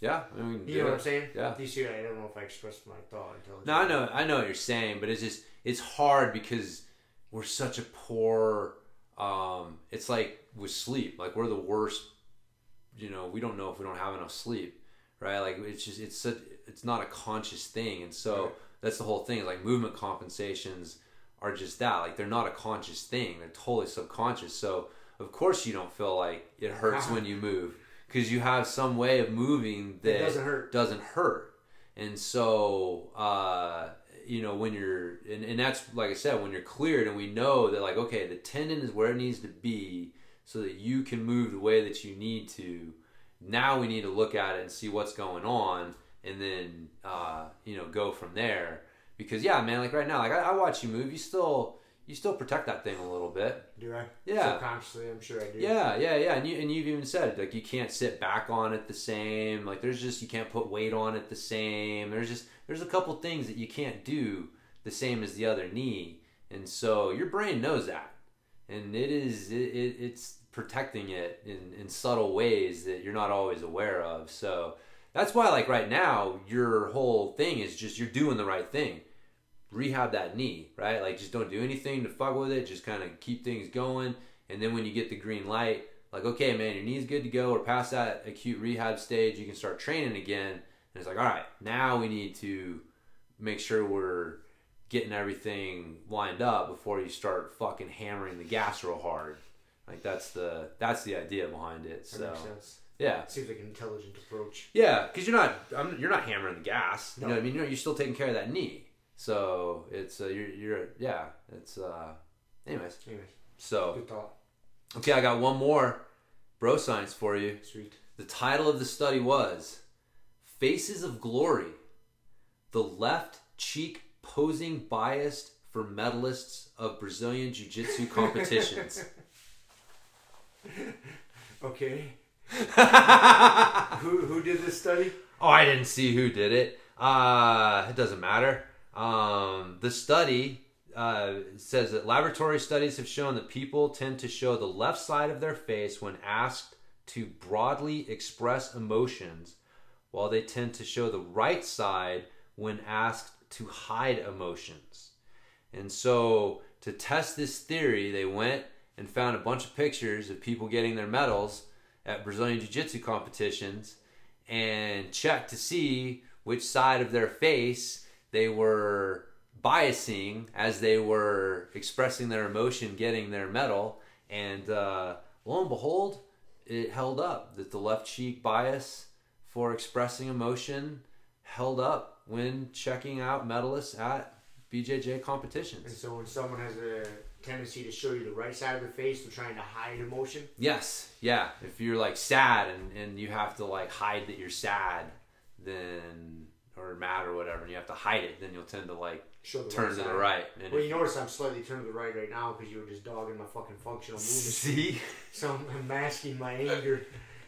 yeah. I mean, You know what I'm saying? Yeah. You see? I don't know if I expressed my thought until. No, I know, I know what you're saying, but it's just it's hard because we're such a poor. Um, it's like with sleep, like we're the worst. You know, we don't know if we don't have enough sleep, right? Like it's just it's such, it's not a conscious thing, and so Right. that's the whole thing. Like movement compensations are just that, like they're not a conscious thing; they're totally subconscious. So of course you don't feel like it hurts when you move because you have some way of moving that It doesn't hurt. doesn't hurt. And so, uh, you know, when you're, and, and that's like I said, when you're cleared and we know that, like, okay, the tendon is where it needs to be so that you can move the way that you need to. Now we need to look at it and see what's going on and then, uh, you know, go from there. Because, yeah, man, like right now, like I, I watch you move, you still, you still protect that thing a little bit. Do I? Yeah. Subconsciously, I'm sure I do. Yeah, yeah, yeah. And you and you've even said like you can't sit back on it the same. Like there's just you can't put weight on it the same. There's just there's a couple things that you can't do the same as the other knee. And so your brain knows that. And it is it, it it's protecting it in, in subtle ways that you're not always aware of. So that's why like right now your whole thing is just you're doing the right thing rehab that knee, right? Like just don't do anything to fuck with it. Just kind of keep things going. And then when you get the green light, like okay, man, your knee's good to go. We're past that acute rehab stage. You can start training again. And it's like, all right, now we need to make sure we're getting everything lined up before you start fucking hammering the gas real hard. Like that's the that's the idea behind it. So yeah, Seems like an intelligent approach. yeah, because you're not I'm, you're not hammering the gas. You No. know what I mean? You're, you're still taking care of that knee. So it's uh, you're you're yeah. It's uh. Anyways, Anyway, so good thought. okay, I got one more bro science for you. Sweet. The title of the study was "Faces of Glory: The Left Cheek Posing Biased for Medalists of Brazilian Jiu-Jitsu Competitions." Okay. who who did this study? Oh, I didn't see who did it. Uh, it doesn't matter. Um, the study uh, says that laboratory studies have shown that people tend to show the left side of their face when asked to broadly express emotions, while they tend to show the right side when asked to hide emotions. And so, to test this theory, they went and found a bunch of pictures of people getting their medals at Brazilian Jiu Jitsu competitions and checked to see which side of their face they were biasing as they were expressing their emotion getting their medal. And uh, lo and behold, it held up that the left cheek bias for expressing emotion held up when checking out medalists at BJJ competitions. And so when someone has a tendency to show you the right side of their face, they're trying to hide emotion. Yes, yeah. If you're like sad and, and you have to like hide that you're sad, then or mad or whatever, and you have to hide it, then you'll tend to like Show the turn right to the right. And Well, you notice I'm slightly turned to the right right now because you were just dogging my fucking functional movement. see, So I'm, I'm masking my anger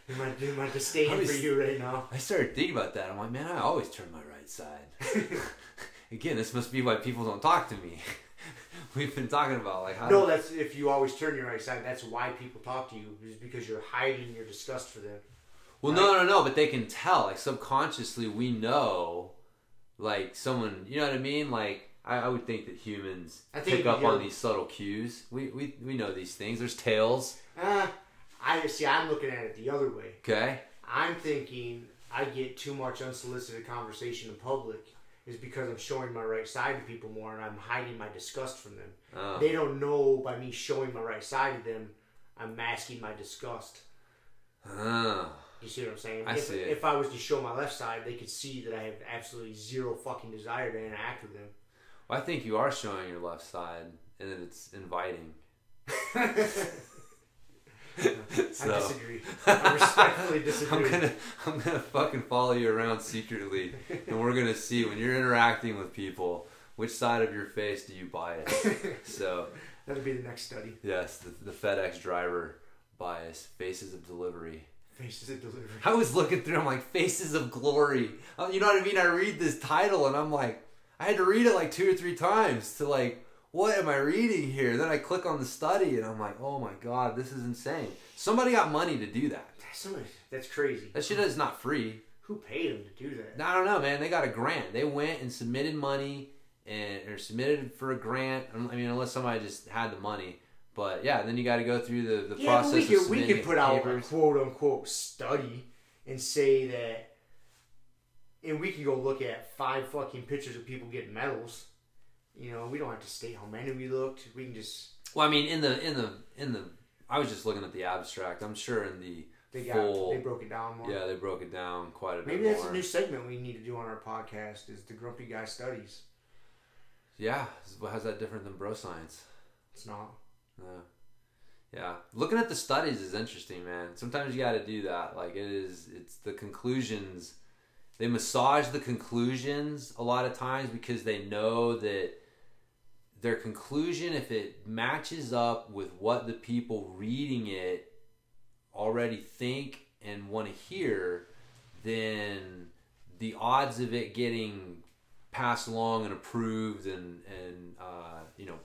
and my my disdain was- for you right now. I started thinking about that. I'm like, man, I always turn my right side. Again, this must be why people don't talk to me. We've been talking about like how. No, that's if you always turn your right side. That's why people talk to you is because you're hiding your disgust for them. Well, no, no, no, but they can tell. Like subconsciously, we know, like someone. You know what I mean? Like I, I would think that humans I think pick up on these subtle cues. We, we we know these things. There's tails. Uh, I see. I'm looking at it the other way. Okay. I'm thinking I get too much unsolicited conversation in public is because I'm showing my right side to people more and I'm hiding my disgust from them. Oh. They don't know by me showing my right side to them, I'm masking my disgust. Oh. You see what I'm saying? I if, see. if I was to show my left side, they could see that I have absolutely zero fucking desire to interact with them. Well, I think you are showing your left side, and that it's inviting. So- I disagree. I respectfully disagree. I'm gonna I'm gonna fucking follow you around secretly, and we're gonna see when you're interacting with people which side of your face do you bias. So That'll be the next study. yes, the, the FedEx driver bias, faces of delivery. Faces of delivery. I was looking through, I'm like faces of glory. Uh, You know what I mean? I read this title and I'm like, I had to read it like two or three times to like, what am I reading here? Then I click on the study and I'm like, oh my god, this is insane. Somebody got money to do that. Somebody, that's crazy. That shit is not free. Who paid them to do that? I don't know, man. They got a grant. They went and submitted money and or submitted for a grant. I mean, unless somebody just had the money. But yeah, then you got to go through the, the Yeah, process. we could we could put out a quote unquote study and say that, and we could go look at five fucking pictures of people getting medals. You know, we don't have to state how many we looked. We can just Well, I mean, in the in the in the, I was just looking at the abstract. I'm sure in the they got full, they broke it down more. yeah, they broke it down quite a bit Maybe that's more. a new segment we need to do on our podcast is the Grumpy Guy Studies. Yeah, how's that different than bro science? It's not. Yeah. Yeah, looking at the studies is interesting, man. Sometimes you got to do that. Like it is, it's the conclusions. They massage the conclusions a lot of times because they know that their conclusion, if it matches up with what the people reading it already think and want to hear, then the odds of it getting passed along and approved and and uh, you know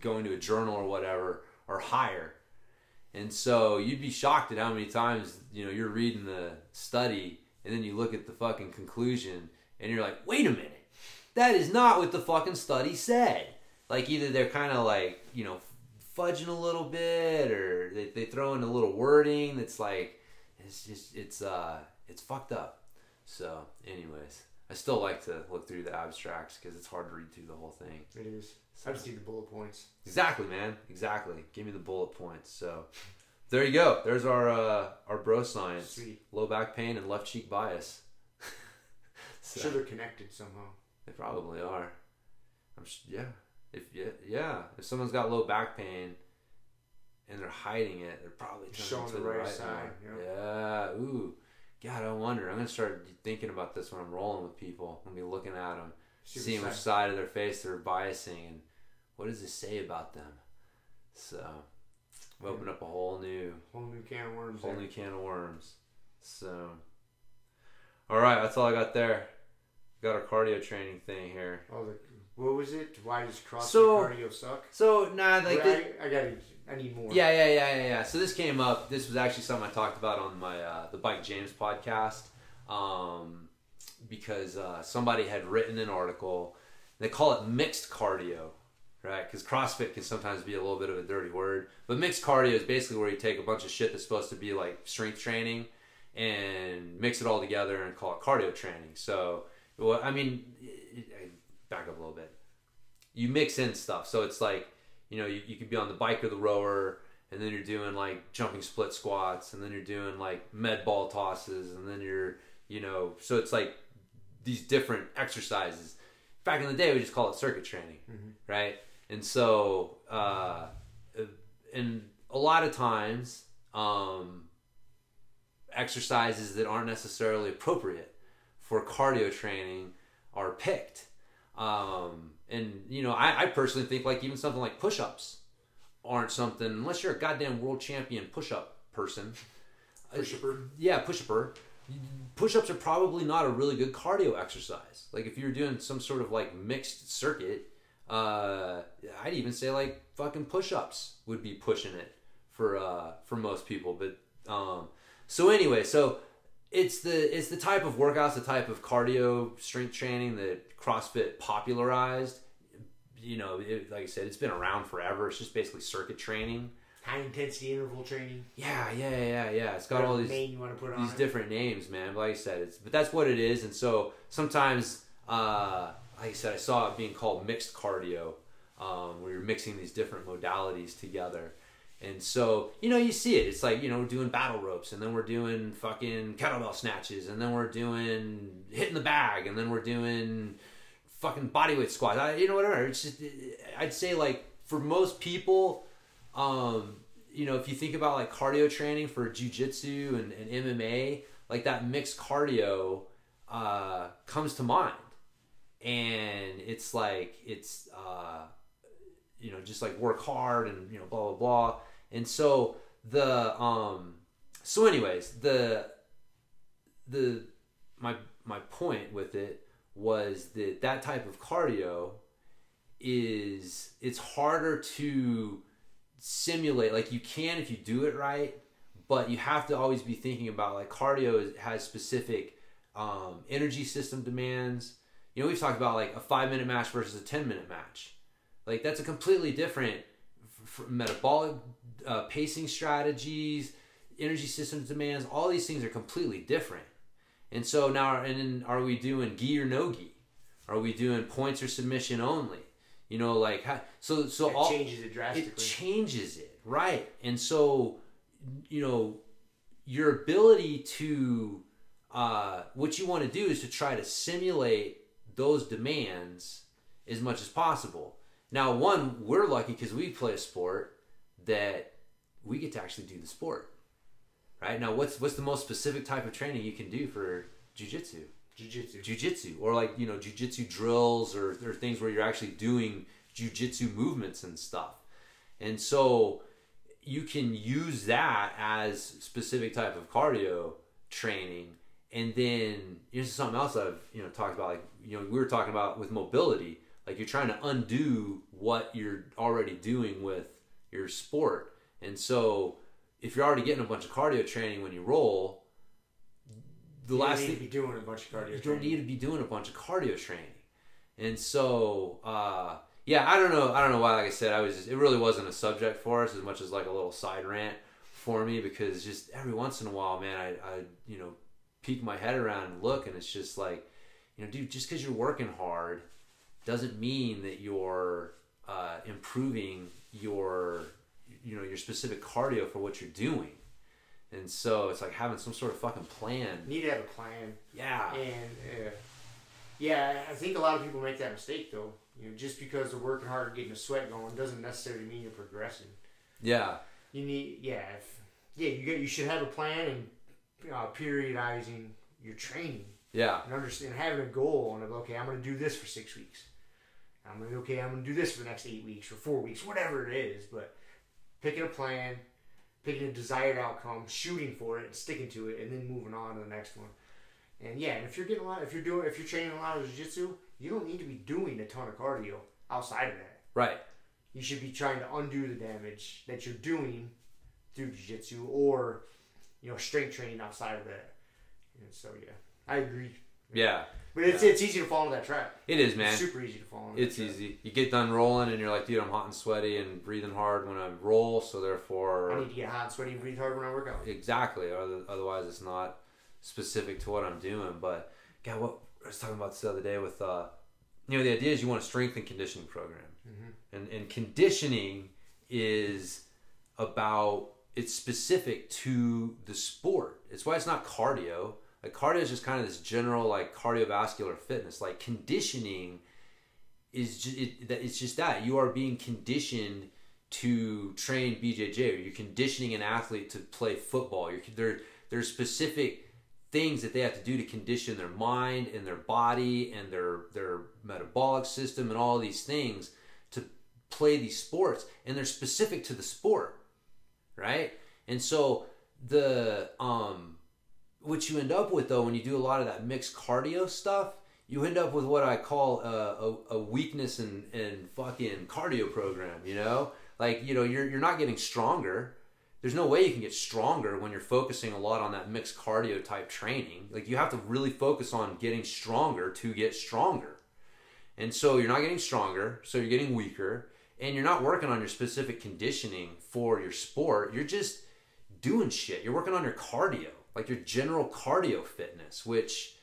going to a journal or whatever are higher. And so you'd be shocked at how many times, you know, you're reading the study and then you look at the fucking conclusion and you're like, wait a minute, that is not what the fucking study said. Like either they're kind of like, you know, fudging a little bit or they, they throw in a little wording that's like, it's just, it's, uh, it's fucked up. So anyways, I still like to look through the abstracts because it's hard to read through the whole thing. It is. I just need the bullet points. Exactly, man. Exactly. Give me the bullet points. So there you go. There's our uh, our bro science. Sweet. Low back pain and left cheek bias. so, Sure, they're connected somehow. They probably are. I'm sh- yeah. If yeah, yeah. If someone's got low back pain and they're hiding it, they're probably Showing to the the right right side, more. Yeah. Ooh. God, I wonder. I'm gonna start thinking about this when I'm rolling with people. I'm gonna be looking at them, See seeing what which side- side of their face they're biasing, and what does this say about them. So, we opened up a whole new, Whole new can of worms. whole there. new can of worms. So, all right, that's all I got there. Got our cardio training thing here. Oh, the, what was it? Why does CrossFit So- cardio suck? So, nah, like, Well, I, I gotta. I need more. Yeah, yeah, yeah, yeah, yeah. So this came up. This was actually something I talked about on my uh, the Bike James podcast, um, because uh, somebody had written an article. They call it mixed cardio, right? Because CrossFit can sometimes be a little bit of a dirty word, but mixed cardio is basically where you take a bunch of shit that's supposed to be like strength training and mix it all together and call it cardio training. So, well, I mean, back up a little bit. You mix in stuff, so it's like you know, you, you could be on the bike or the rower, and then you're doing like jumping split squats, and then you're doing like med ball tosses, and then you're, you know, so it's like these different exercises. Back in the day, we just call it circuit training, mm-hmm. right? And so, uh, and a lot of times, um, exercises that aren't necessarily appropriate for cardio training are picked. Um, and you know, I, I personally think like even something like push-ups aren't something unless you're a goddamn world champion push-up person. Push-upper. Yeah, push-upper. Push-ups are probably not a really good cardio exercise. Like if you're doing some sort of like mixed circuit, uh, I'd even say like fucking push-ups would be pushing it for uh, for most people. But um, so anyway, so it's the it's the type of workouts, the type of cardio strength training that CrossFit popularized. You know, it, like I said, it's been around forever. It's just basically circuit training. High intensity interval training. Yeah, yeah, yeah, yeah. It's got Whatever all these name you want to put on these it. different names, man. But like I said, it's but that's what it is. And so sometimes, uh, like I said, I saw it being called mixed cardio, um, where you're mixing these different modalities together. And so you know you see it. It's like you know we're doing battle ropes, and then we're doing fucking kettlebell snatches, and then we're doing hitting the bag, and then we're doing fucking bodyweight squats. I, you know whatever. It's just I'd say like for most people, um, you know, if you think about like cardio training for jujitsu and, and MMA, like that mixed cardio uh, comes to mind, and it's like it's uh, you know just like work hard and you know blah blah blah, and so the um so anyways the the my my point with it was that that type of cardio is it's harder to simulate. Like you can if you do it right but you have to always be thinking about like cardio has specific um, energy system demands you know we've talked about like a five minute match versus a 10 minute match. Like that's a completely different f- f- metabolic uh, pacing strategies energy systems demands all these things are completely different. And so now and then are we doing gi or no gi? Are we doing points or submission only? You know like how, so so It all changes it drastically. it changes it right. And so you know your ability to uh, what you want to do is to try to simulate those demands as much as possible. Now one we're lucky because we play a sport that we get to actually do the sport right? Now what's what's the most specific type of training you can do for jiu-jitsu? Jiu-jitsu. jujitsu or like you know jujitsu drills or, or things where you're actually doing jujitsu movements and stuff. And so you can use that as specific type of cardio training and then here's something else i've you know talked about like you know we were talking about with mobility like you're trying to undo what you're already doing with your sport and so if you're already getting a bunch of cardio training when you roll the You last need thing to be doing a bunch of cardio. you don't need to be doing a bunch of cardio training. And so, uh, yeah, I don't know. I don't know why. Like I said, I was. Just, it really wasn't a subject for us as much as like a little side rant for me because just every once in a while, man, I, I you know, peek my head around and look, and it's just like, you know, dude, just because you're working hard doesn't mean that you're uh, improving your, you know, your specific cardio for what you're doing. And so it's like having some sort of fucking plan. You need to have a plan. Yeah. And uh, yeah, I think a lot of people make that mistake though. You know, just because they're working hard and getting a sweat going doesn't necessarily mean you're progressing. Yeah. You need, yeah, if, yeah, you get, you should have a plan and uh, periodizing your training Yeah. and understand having a goal and. Okay, I'm going to do this for six weeks. I'm gonna okay. I'm going to do this for the next eight weeks or four weeks, whatever it is. But picking a plan, picking a desired outcome, shooting for it, and sticking to it, and then moving on to the next one. And yeah, and if you're getting a lot, if you're doing, if you're training a lot of jiu-jitsu, you don't need to be doing a ton of cardio outside of that. Right. You should be trying to undo the damage that you're doing through jiu-jitsu or you know strength training outside of that. And so yeah, I agree. Yeah. But it's Yeah. it's easy to fall into that trap. It is, man. It's super easy to fall into. It's that trap. easy. You get done rolling and you're like, dude, I'm hot and sweaty and breathing hard when I roll, so therefore. I need to get hot and sweaty and breathe hard when I work out. Exactly. Otherwise, it's not specific to what I'm doing. But, God, what I was talking about this the other day with, uh, you know, the idea is you want a strength and conditioning program. And, and conditioning is about, it's specific to the sport. It's why it's not cardio. Like, cardio is just kind of this general, like, cardiovascular fitness. Like, conditioning is just, it, that it's just that. You are being conditioned to train BJJ, you're conditioning an athlete to play football. You're, there, there's specific things that they have to do to condition their mind and their body and their their metabolic system and all these things to play these sports and they're specific to the sport right and so the um what you end up with though when you do a lot of that mixed cardio stuff you end up with what i call a, a, a weakness and and fucking cardio program you know like you know you're you're not getting stronger there's no way you can get stronger when you're focusing a lot on that mixed cardio type training. Like you have to really focus on getting stronger to get stronger. And so you're not getting stronger, so you're getting weaker, and you're not working on your specific conditioning for your sport. You're just doing shit. You're working on your cardio, like your general cardio fitness, which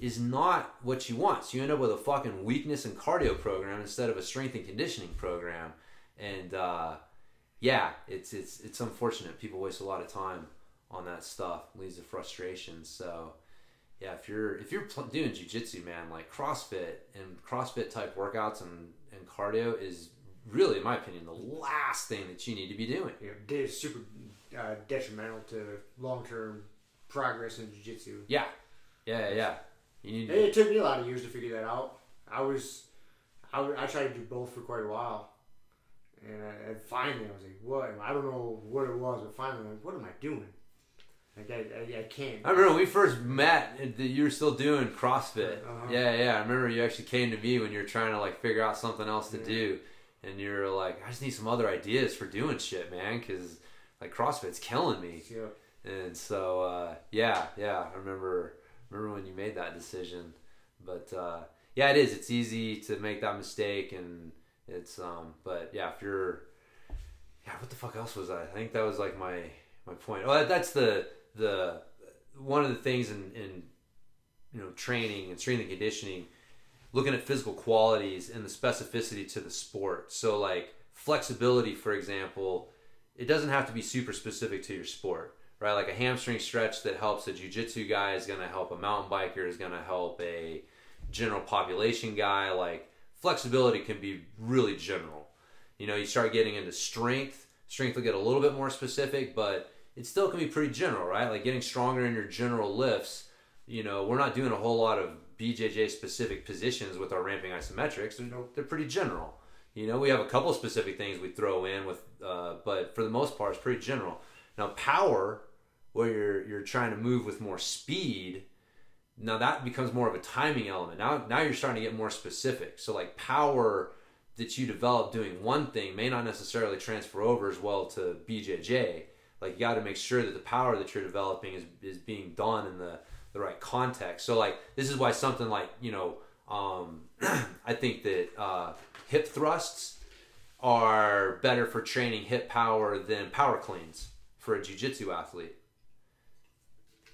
is not what you want. So you end up with a fucking weakness and cardio program instead of a strength and conditioning program. And uh yeah, it's it's it's unfortunate. People waste a lot of time on that stuff, leads to frustration. So, yeah, if you're if you're pl- doing jujitsu, man, like CrossFit and CrossFit type workouts and and cardio is really, in my opinion, the last thing that you need to be doing. Know, it's super uh, detrimental to long term progress in jiu-jitsu. Yeah, yeah, yeah. You need. It took me a lot of years to figure that out. I was, I tried to do both for quite a while, and, I, and finally I was like, "What?" I don't know what it was, but finally, I'm like, "What am I doing?" Like I, I, I can't. I remember when we first met, you were still doing CrossFit. Uh-huh. Yeah, yeah. I remember you actually came to me when you were trying to like figure out something else to Yeah. do, and you're like, "I just need some other ideas for doing shit, man," because like CrossFit's killing me. Yeah. And so, uh, yeah, yeah, I remember remember when you made that decision. But uh, yeah, it is. It's easy to make that mistake, and it's um. But yeah, if you're, yeah, what the fuck else was that? I think that was like my my point. Well, that's the the one of the things in in you know training and strength and conditioning, looking at physical qualities and the specificity to the sport. So like flexibility, for example, it doesn't have to be super specific to your sport right? Like a hamstring stretch that helps a jujitsu guy is going to help a mountain biker, is going to help a general population guy. Like flexibility can be really general. You know, you start getting into strength, strength will get a little bit more specific, but it still can be pretty general, right? Like getting stronger in your general lifts. You know, we're not doing a whole lot of BJJ specific positions with our ramping isometrics. They're, they're pretty general. You know, we have a couple specific things we throw in with, uh, but for the most part, it's pretty general. Now, power, where you're you're trying to move with more speed, now that becomes more of a timing element. Now, now you're starting to get more specific. So, like power that you develop doing one thing may not necessarily transfer over as well to BJJ. Like you got to make sure that the power that you're developing is is being done in the the right context. So, like this is why something like you know, um, I think that uh, hip thrusts are better for training hip power than power cleans for a jiu-jitsu athlete.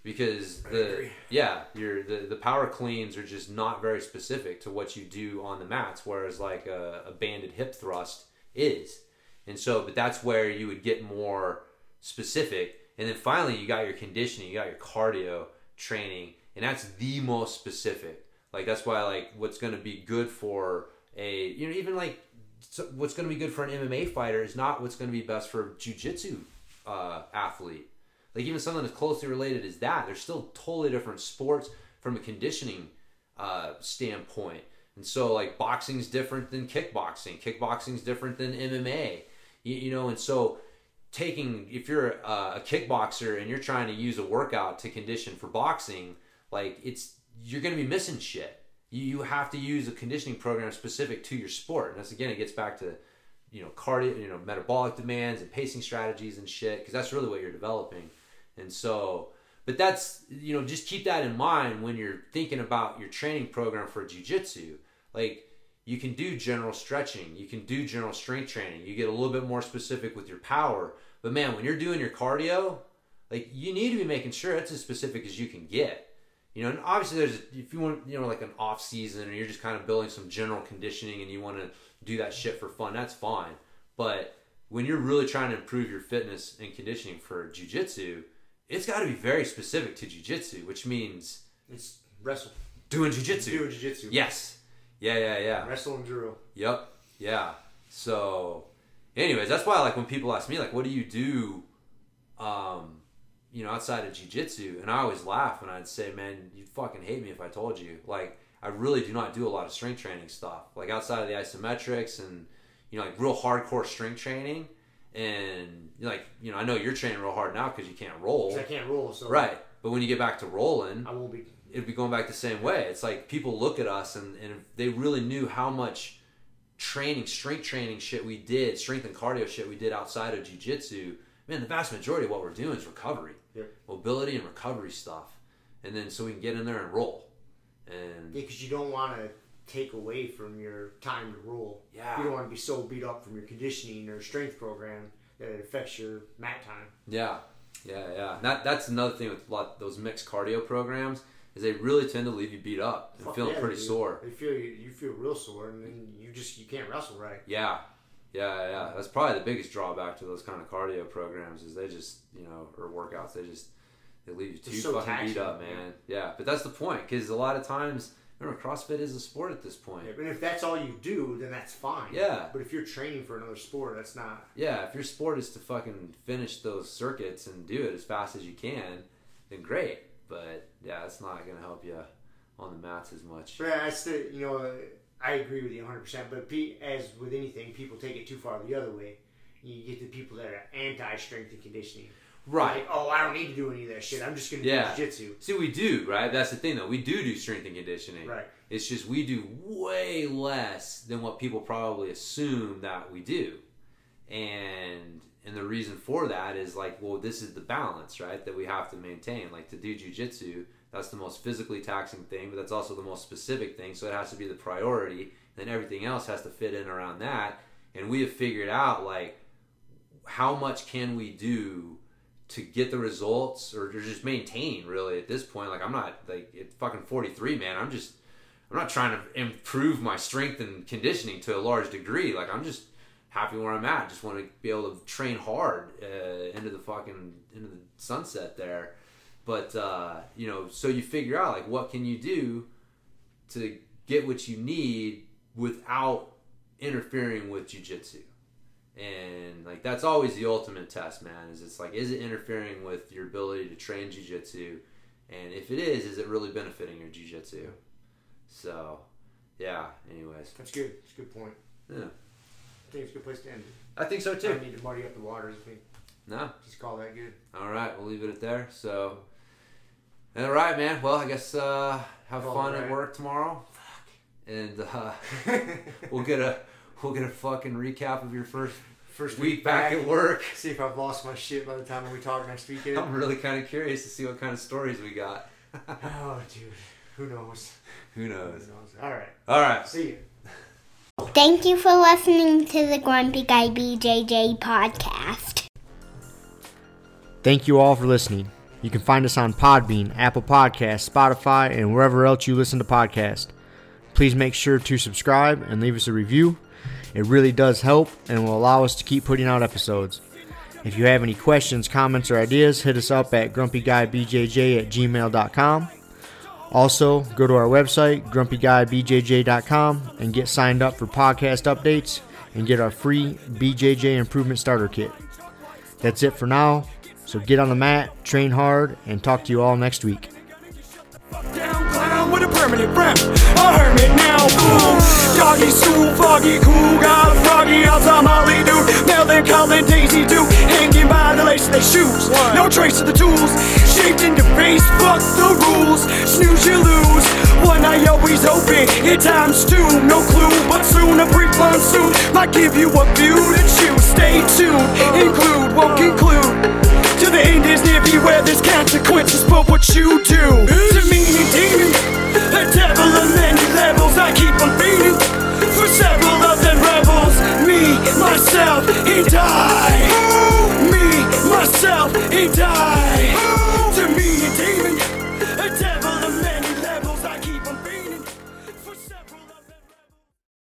Because the yeah your the, the power cleans are just not very specific to what you do on the mats whereas like a, a banded hip thrust is. And so but that's where you would get more specific. And then finally you got your conditioning you got your cardio training and that's the most specific. Like that's why like what's going to be good for a you know even like what's going to be good for an MMA fighter is not what's going to be best for a jiu-jitsu uh, athlete. Like even something as closely related as that. They're still totally different sports from a conditioning uh, standpoint. And so like boxing's different than kickboxing. Kickboxing's different than mma you, you know and so taking if you're a, a kickboxer and you're trying to use a workout to condition for boxing like it's you're going to be missing shit. You, you have to use a conditioning program specific to your sport. And that's again it gets back to you know cardio you know metabolic demands and pacing strategies and shit because that's really what you're developing. And so but that's you know just keep that in mind when you're thinking about your training program for jiu-jitsu. Like you can do general stretching you can do general strength training you get a little bit more specific with your power but man when you're doing your cardio like you need to be making sure it's as specific as you can get you know and obviously there's if you want you know like an off season or you're just kind of building some general conditioning and you want to do that shit for fun that's fine but when you're really trying to improve your fitness and conditioning for jiu-jitsu it's got to be very specific to jiu-jitsu which means It's wrestle. doing jiu-jitsu Do jiu-jitsu. yes yeah yeah yeah Wrestle and drill. Yep. Yeah. So, anyways, that's why like when people ask me like, "What do you do?" Um, you know, outside of jujitsu, and I always laugh and I'd say, "Man, you'd fucking hate me if I told you." Like, I really do not do a lot of strength training stuff. Like outside of the isometrics and you know, like real hardcore strength training. And like, you know, I know you're training real hard now because you can't roll, I can't roll, so right? But when you get back to rolling, I won't be. it'd be going back the same way. It's like people look at us and, and if they really knew how much training, strength training shit we did, strength and cardio shit we did outside of jujitsu, man, the vast majority of what we're doing is recovery, Yep. mobility and recovery stuff. And then so we can get in there and roll. And Yeah, because you don't want to take away from your time to roll. Yeah. You don't want to be so beat up from your conditioning or strength program that it affects your mat time. yeah, yeah, yeah. That that's another thing with a lot those mixed cardio programs is they really tend to leave you beat up and Fuck feeling yeah, pretty sore. They feel you, you feel real sore, and then you just you can't wrestle right. Yeah, yeah, yeah. That's probably the biggest drawback to those kind of cardio programs is they just, you know, or workouts. They just they leave you too so fucking beat taxing, up, man. Yeah, but that's the point because a lot of times, remember CrossFit is a sport at this point. Yeah, and if that's all you do, then that's fine. Yeah. But if you're training for another sport, that's not. Yeah, if your sport is to fucking finish those circuits and do it as fast as you can, then great. But yeah, it's not gonna help you on the mats as much. But I still, you know, I agree with you 100. percent But as with anything, people take it too far the other way. You get the people that are anti-strength and conditioning. Right. Like, oh, I don't need to do any of that shit. I'm just gonna Yeah. do jiu-jitsu. See, we do, right? That's the thing, though. We do do strength and conditioning. Right. It's just we do way less than what people probably assume that we do, and and the reason for that is like, well, this is the balance, right? That we have to maintain. Like to do jujitsu, that's the most physically taxing thing, but that's also the most specific thing. So it has to be the priority. Then everything else has to fit in around that. And we have figured out like how much can we do to get the results or just maintain really at this point like i'm not like at fucking 43 man i'm just i'm not trying to improve my strength and conditioning to a large degree like i'm just happy where i'm at. Just want to be able to train hard uh, into the fucking into the sunset there. But uh, you know so you figure out like what can you do to get what you need without interfering with jujitsu and like that's always the ultimate test man is it's like is it interfering with your ability to train jiu-jitsu? And if it is is it really benefiting your jiu-jitsu? So yeah anyways. That's good. That's a good point. yeah think it's a good place to end. i think so too. I need to muddy up the waters. I think no just call that good. all right we'll leave it at there so all right man well i guess uh have All fun right. at work tomorrow Fuck. and uh we'll get a we'll get a fucking recap of your first First week back at work See if I've lost my shit by the time we talk next weekend. i'm really kind of curious to see what kind of stories we got oh, dude. Who knows? who Who knows knows? All right. all right See you. Thank you for listening to the Grumpy Guy BJJ podcast. Thank you all for listening. You can find us on Podbean, Apple Podcasts, Spotify, and wherever else you listen to podcasts. Please make sure to subscribe and leave us a review. It really does help and will allow us to keep putting out episodes. If you have any questions, comments, or ideas, hit us up at grumpyguybjj at gmail.com. Also, go to our website, grumpyguybjj.com, and get signed up for podcast updates and get our free BJJ Improvement Starter Kit. That's it for now. So get on the mat, train hard, and talk to you all next week. Permanent frown. A hermit now, boom. Doggy stool, foggy, cool, got a froggy outside Molly dude. Melancholy Daisy dude, hanging by the lace of their shoes. No trace of the tools, shaped into face, fuck the rules. Snooze, you lose. One eye always open, in times two. No clue, but soon a brief monsoon might give you a view to choose. Stay tuned, include, won't uh. conclude. The end is near beware there's consequences for what you do. To me, demon, a devil of many levels. I keep on feeding for several of them rebels. Me, myself, and I. Me, myself, and I.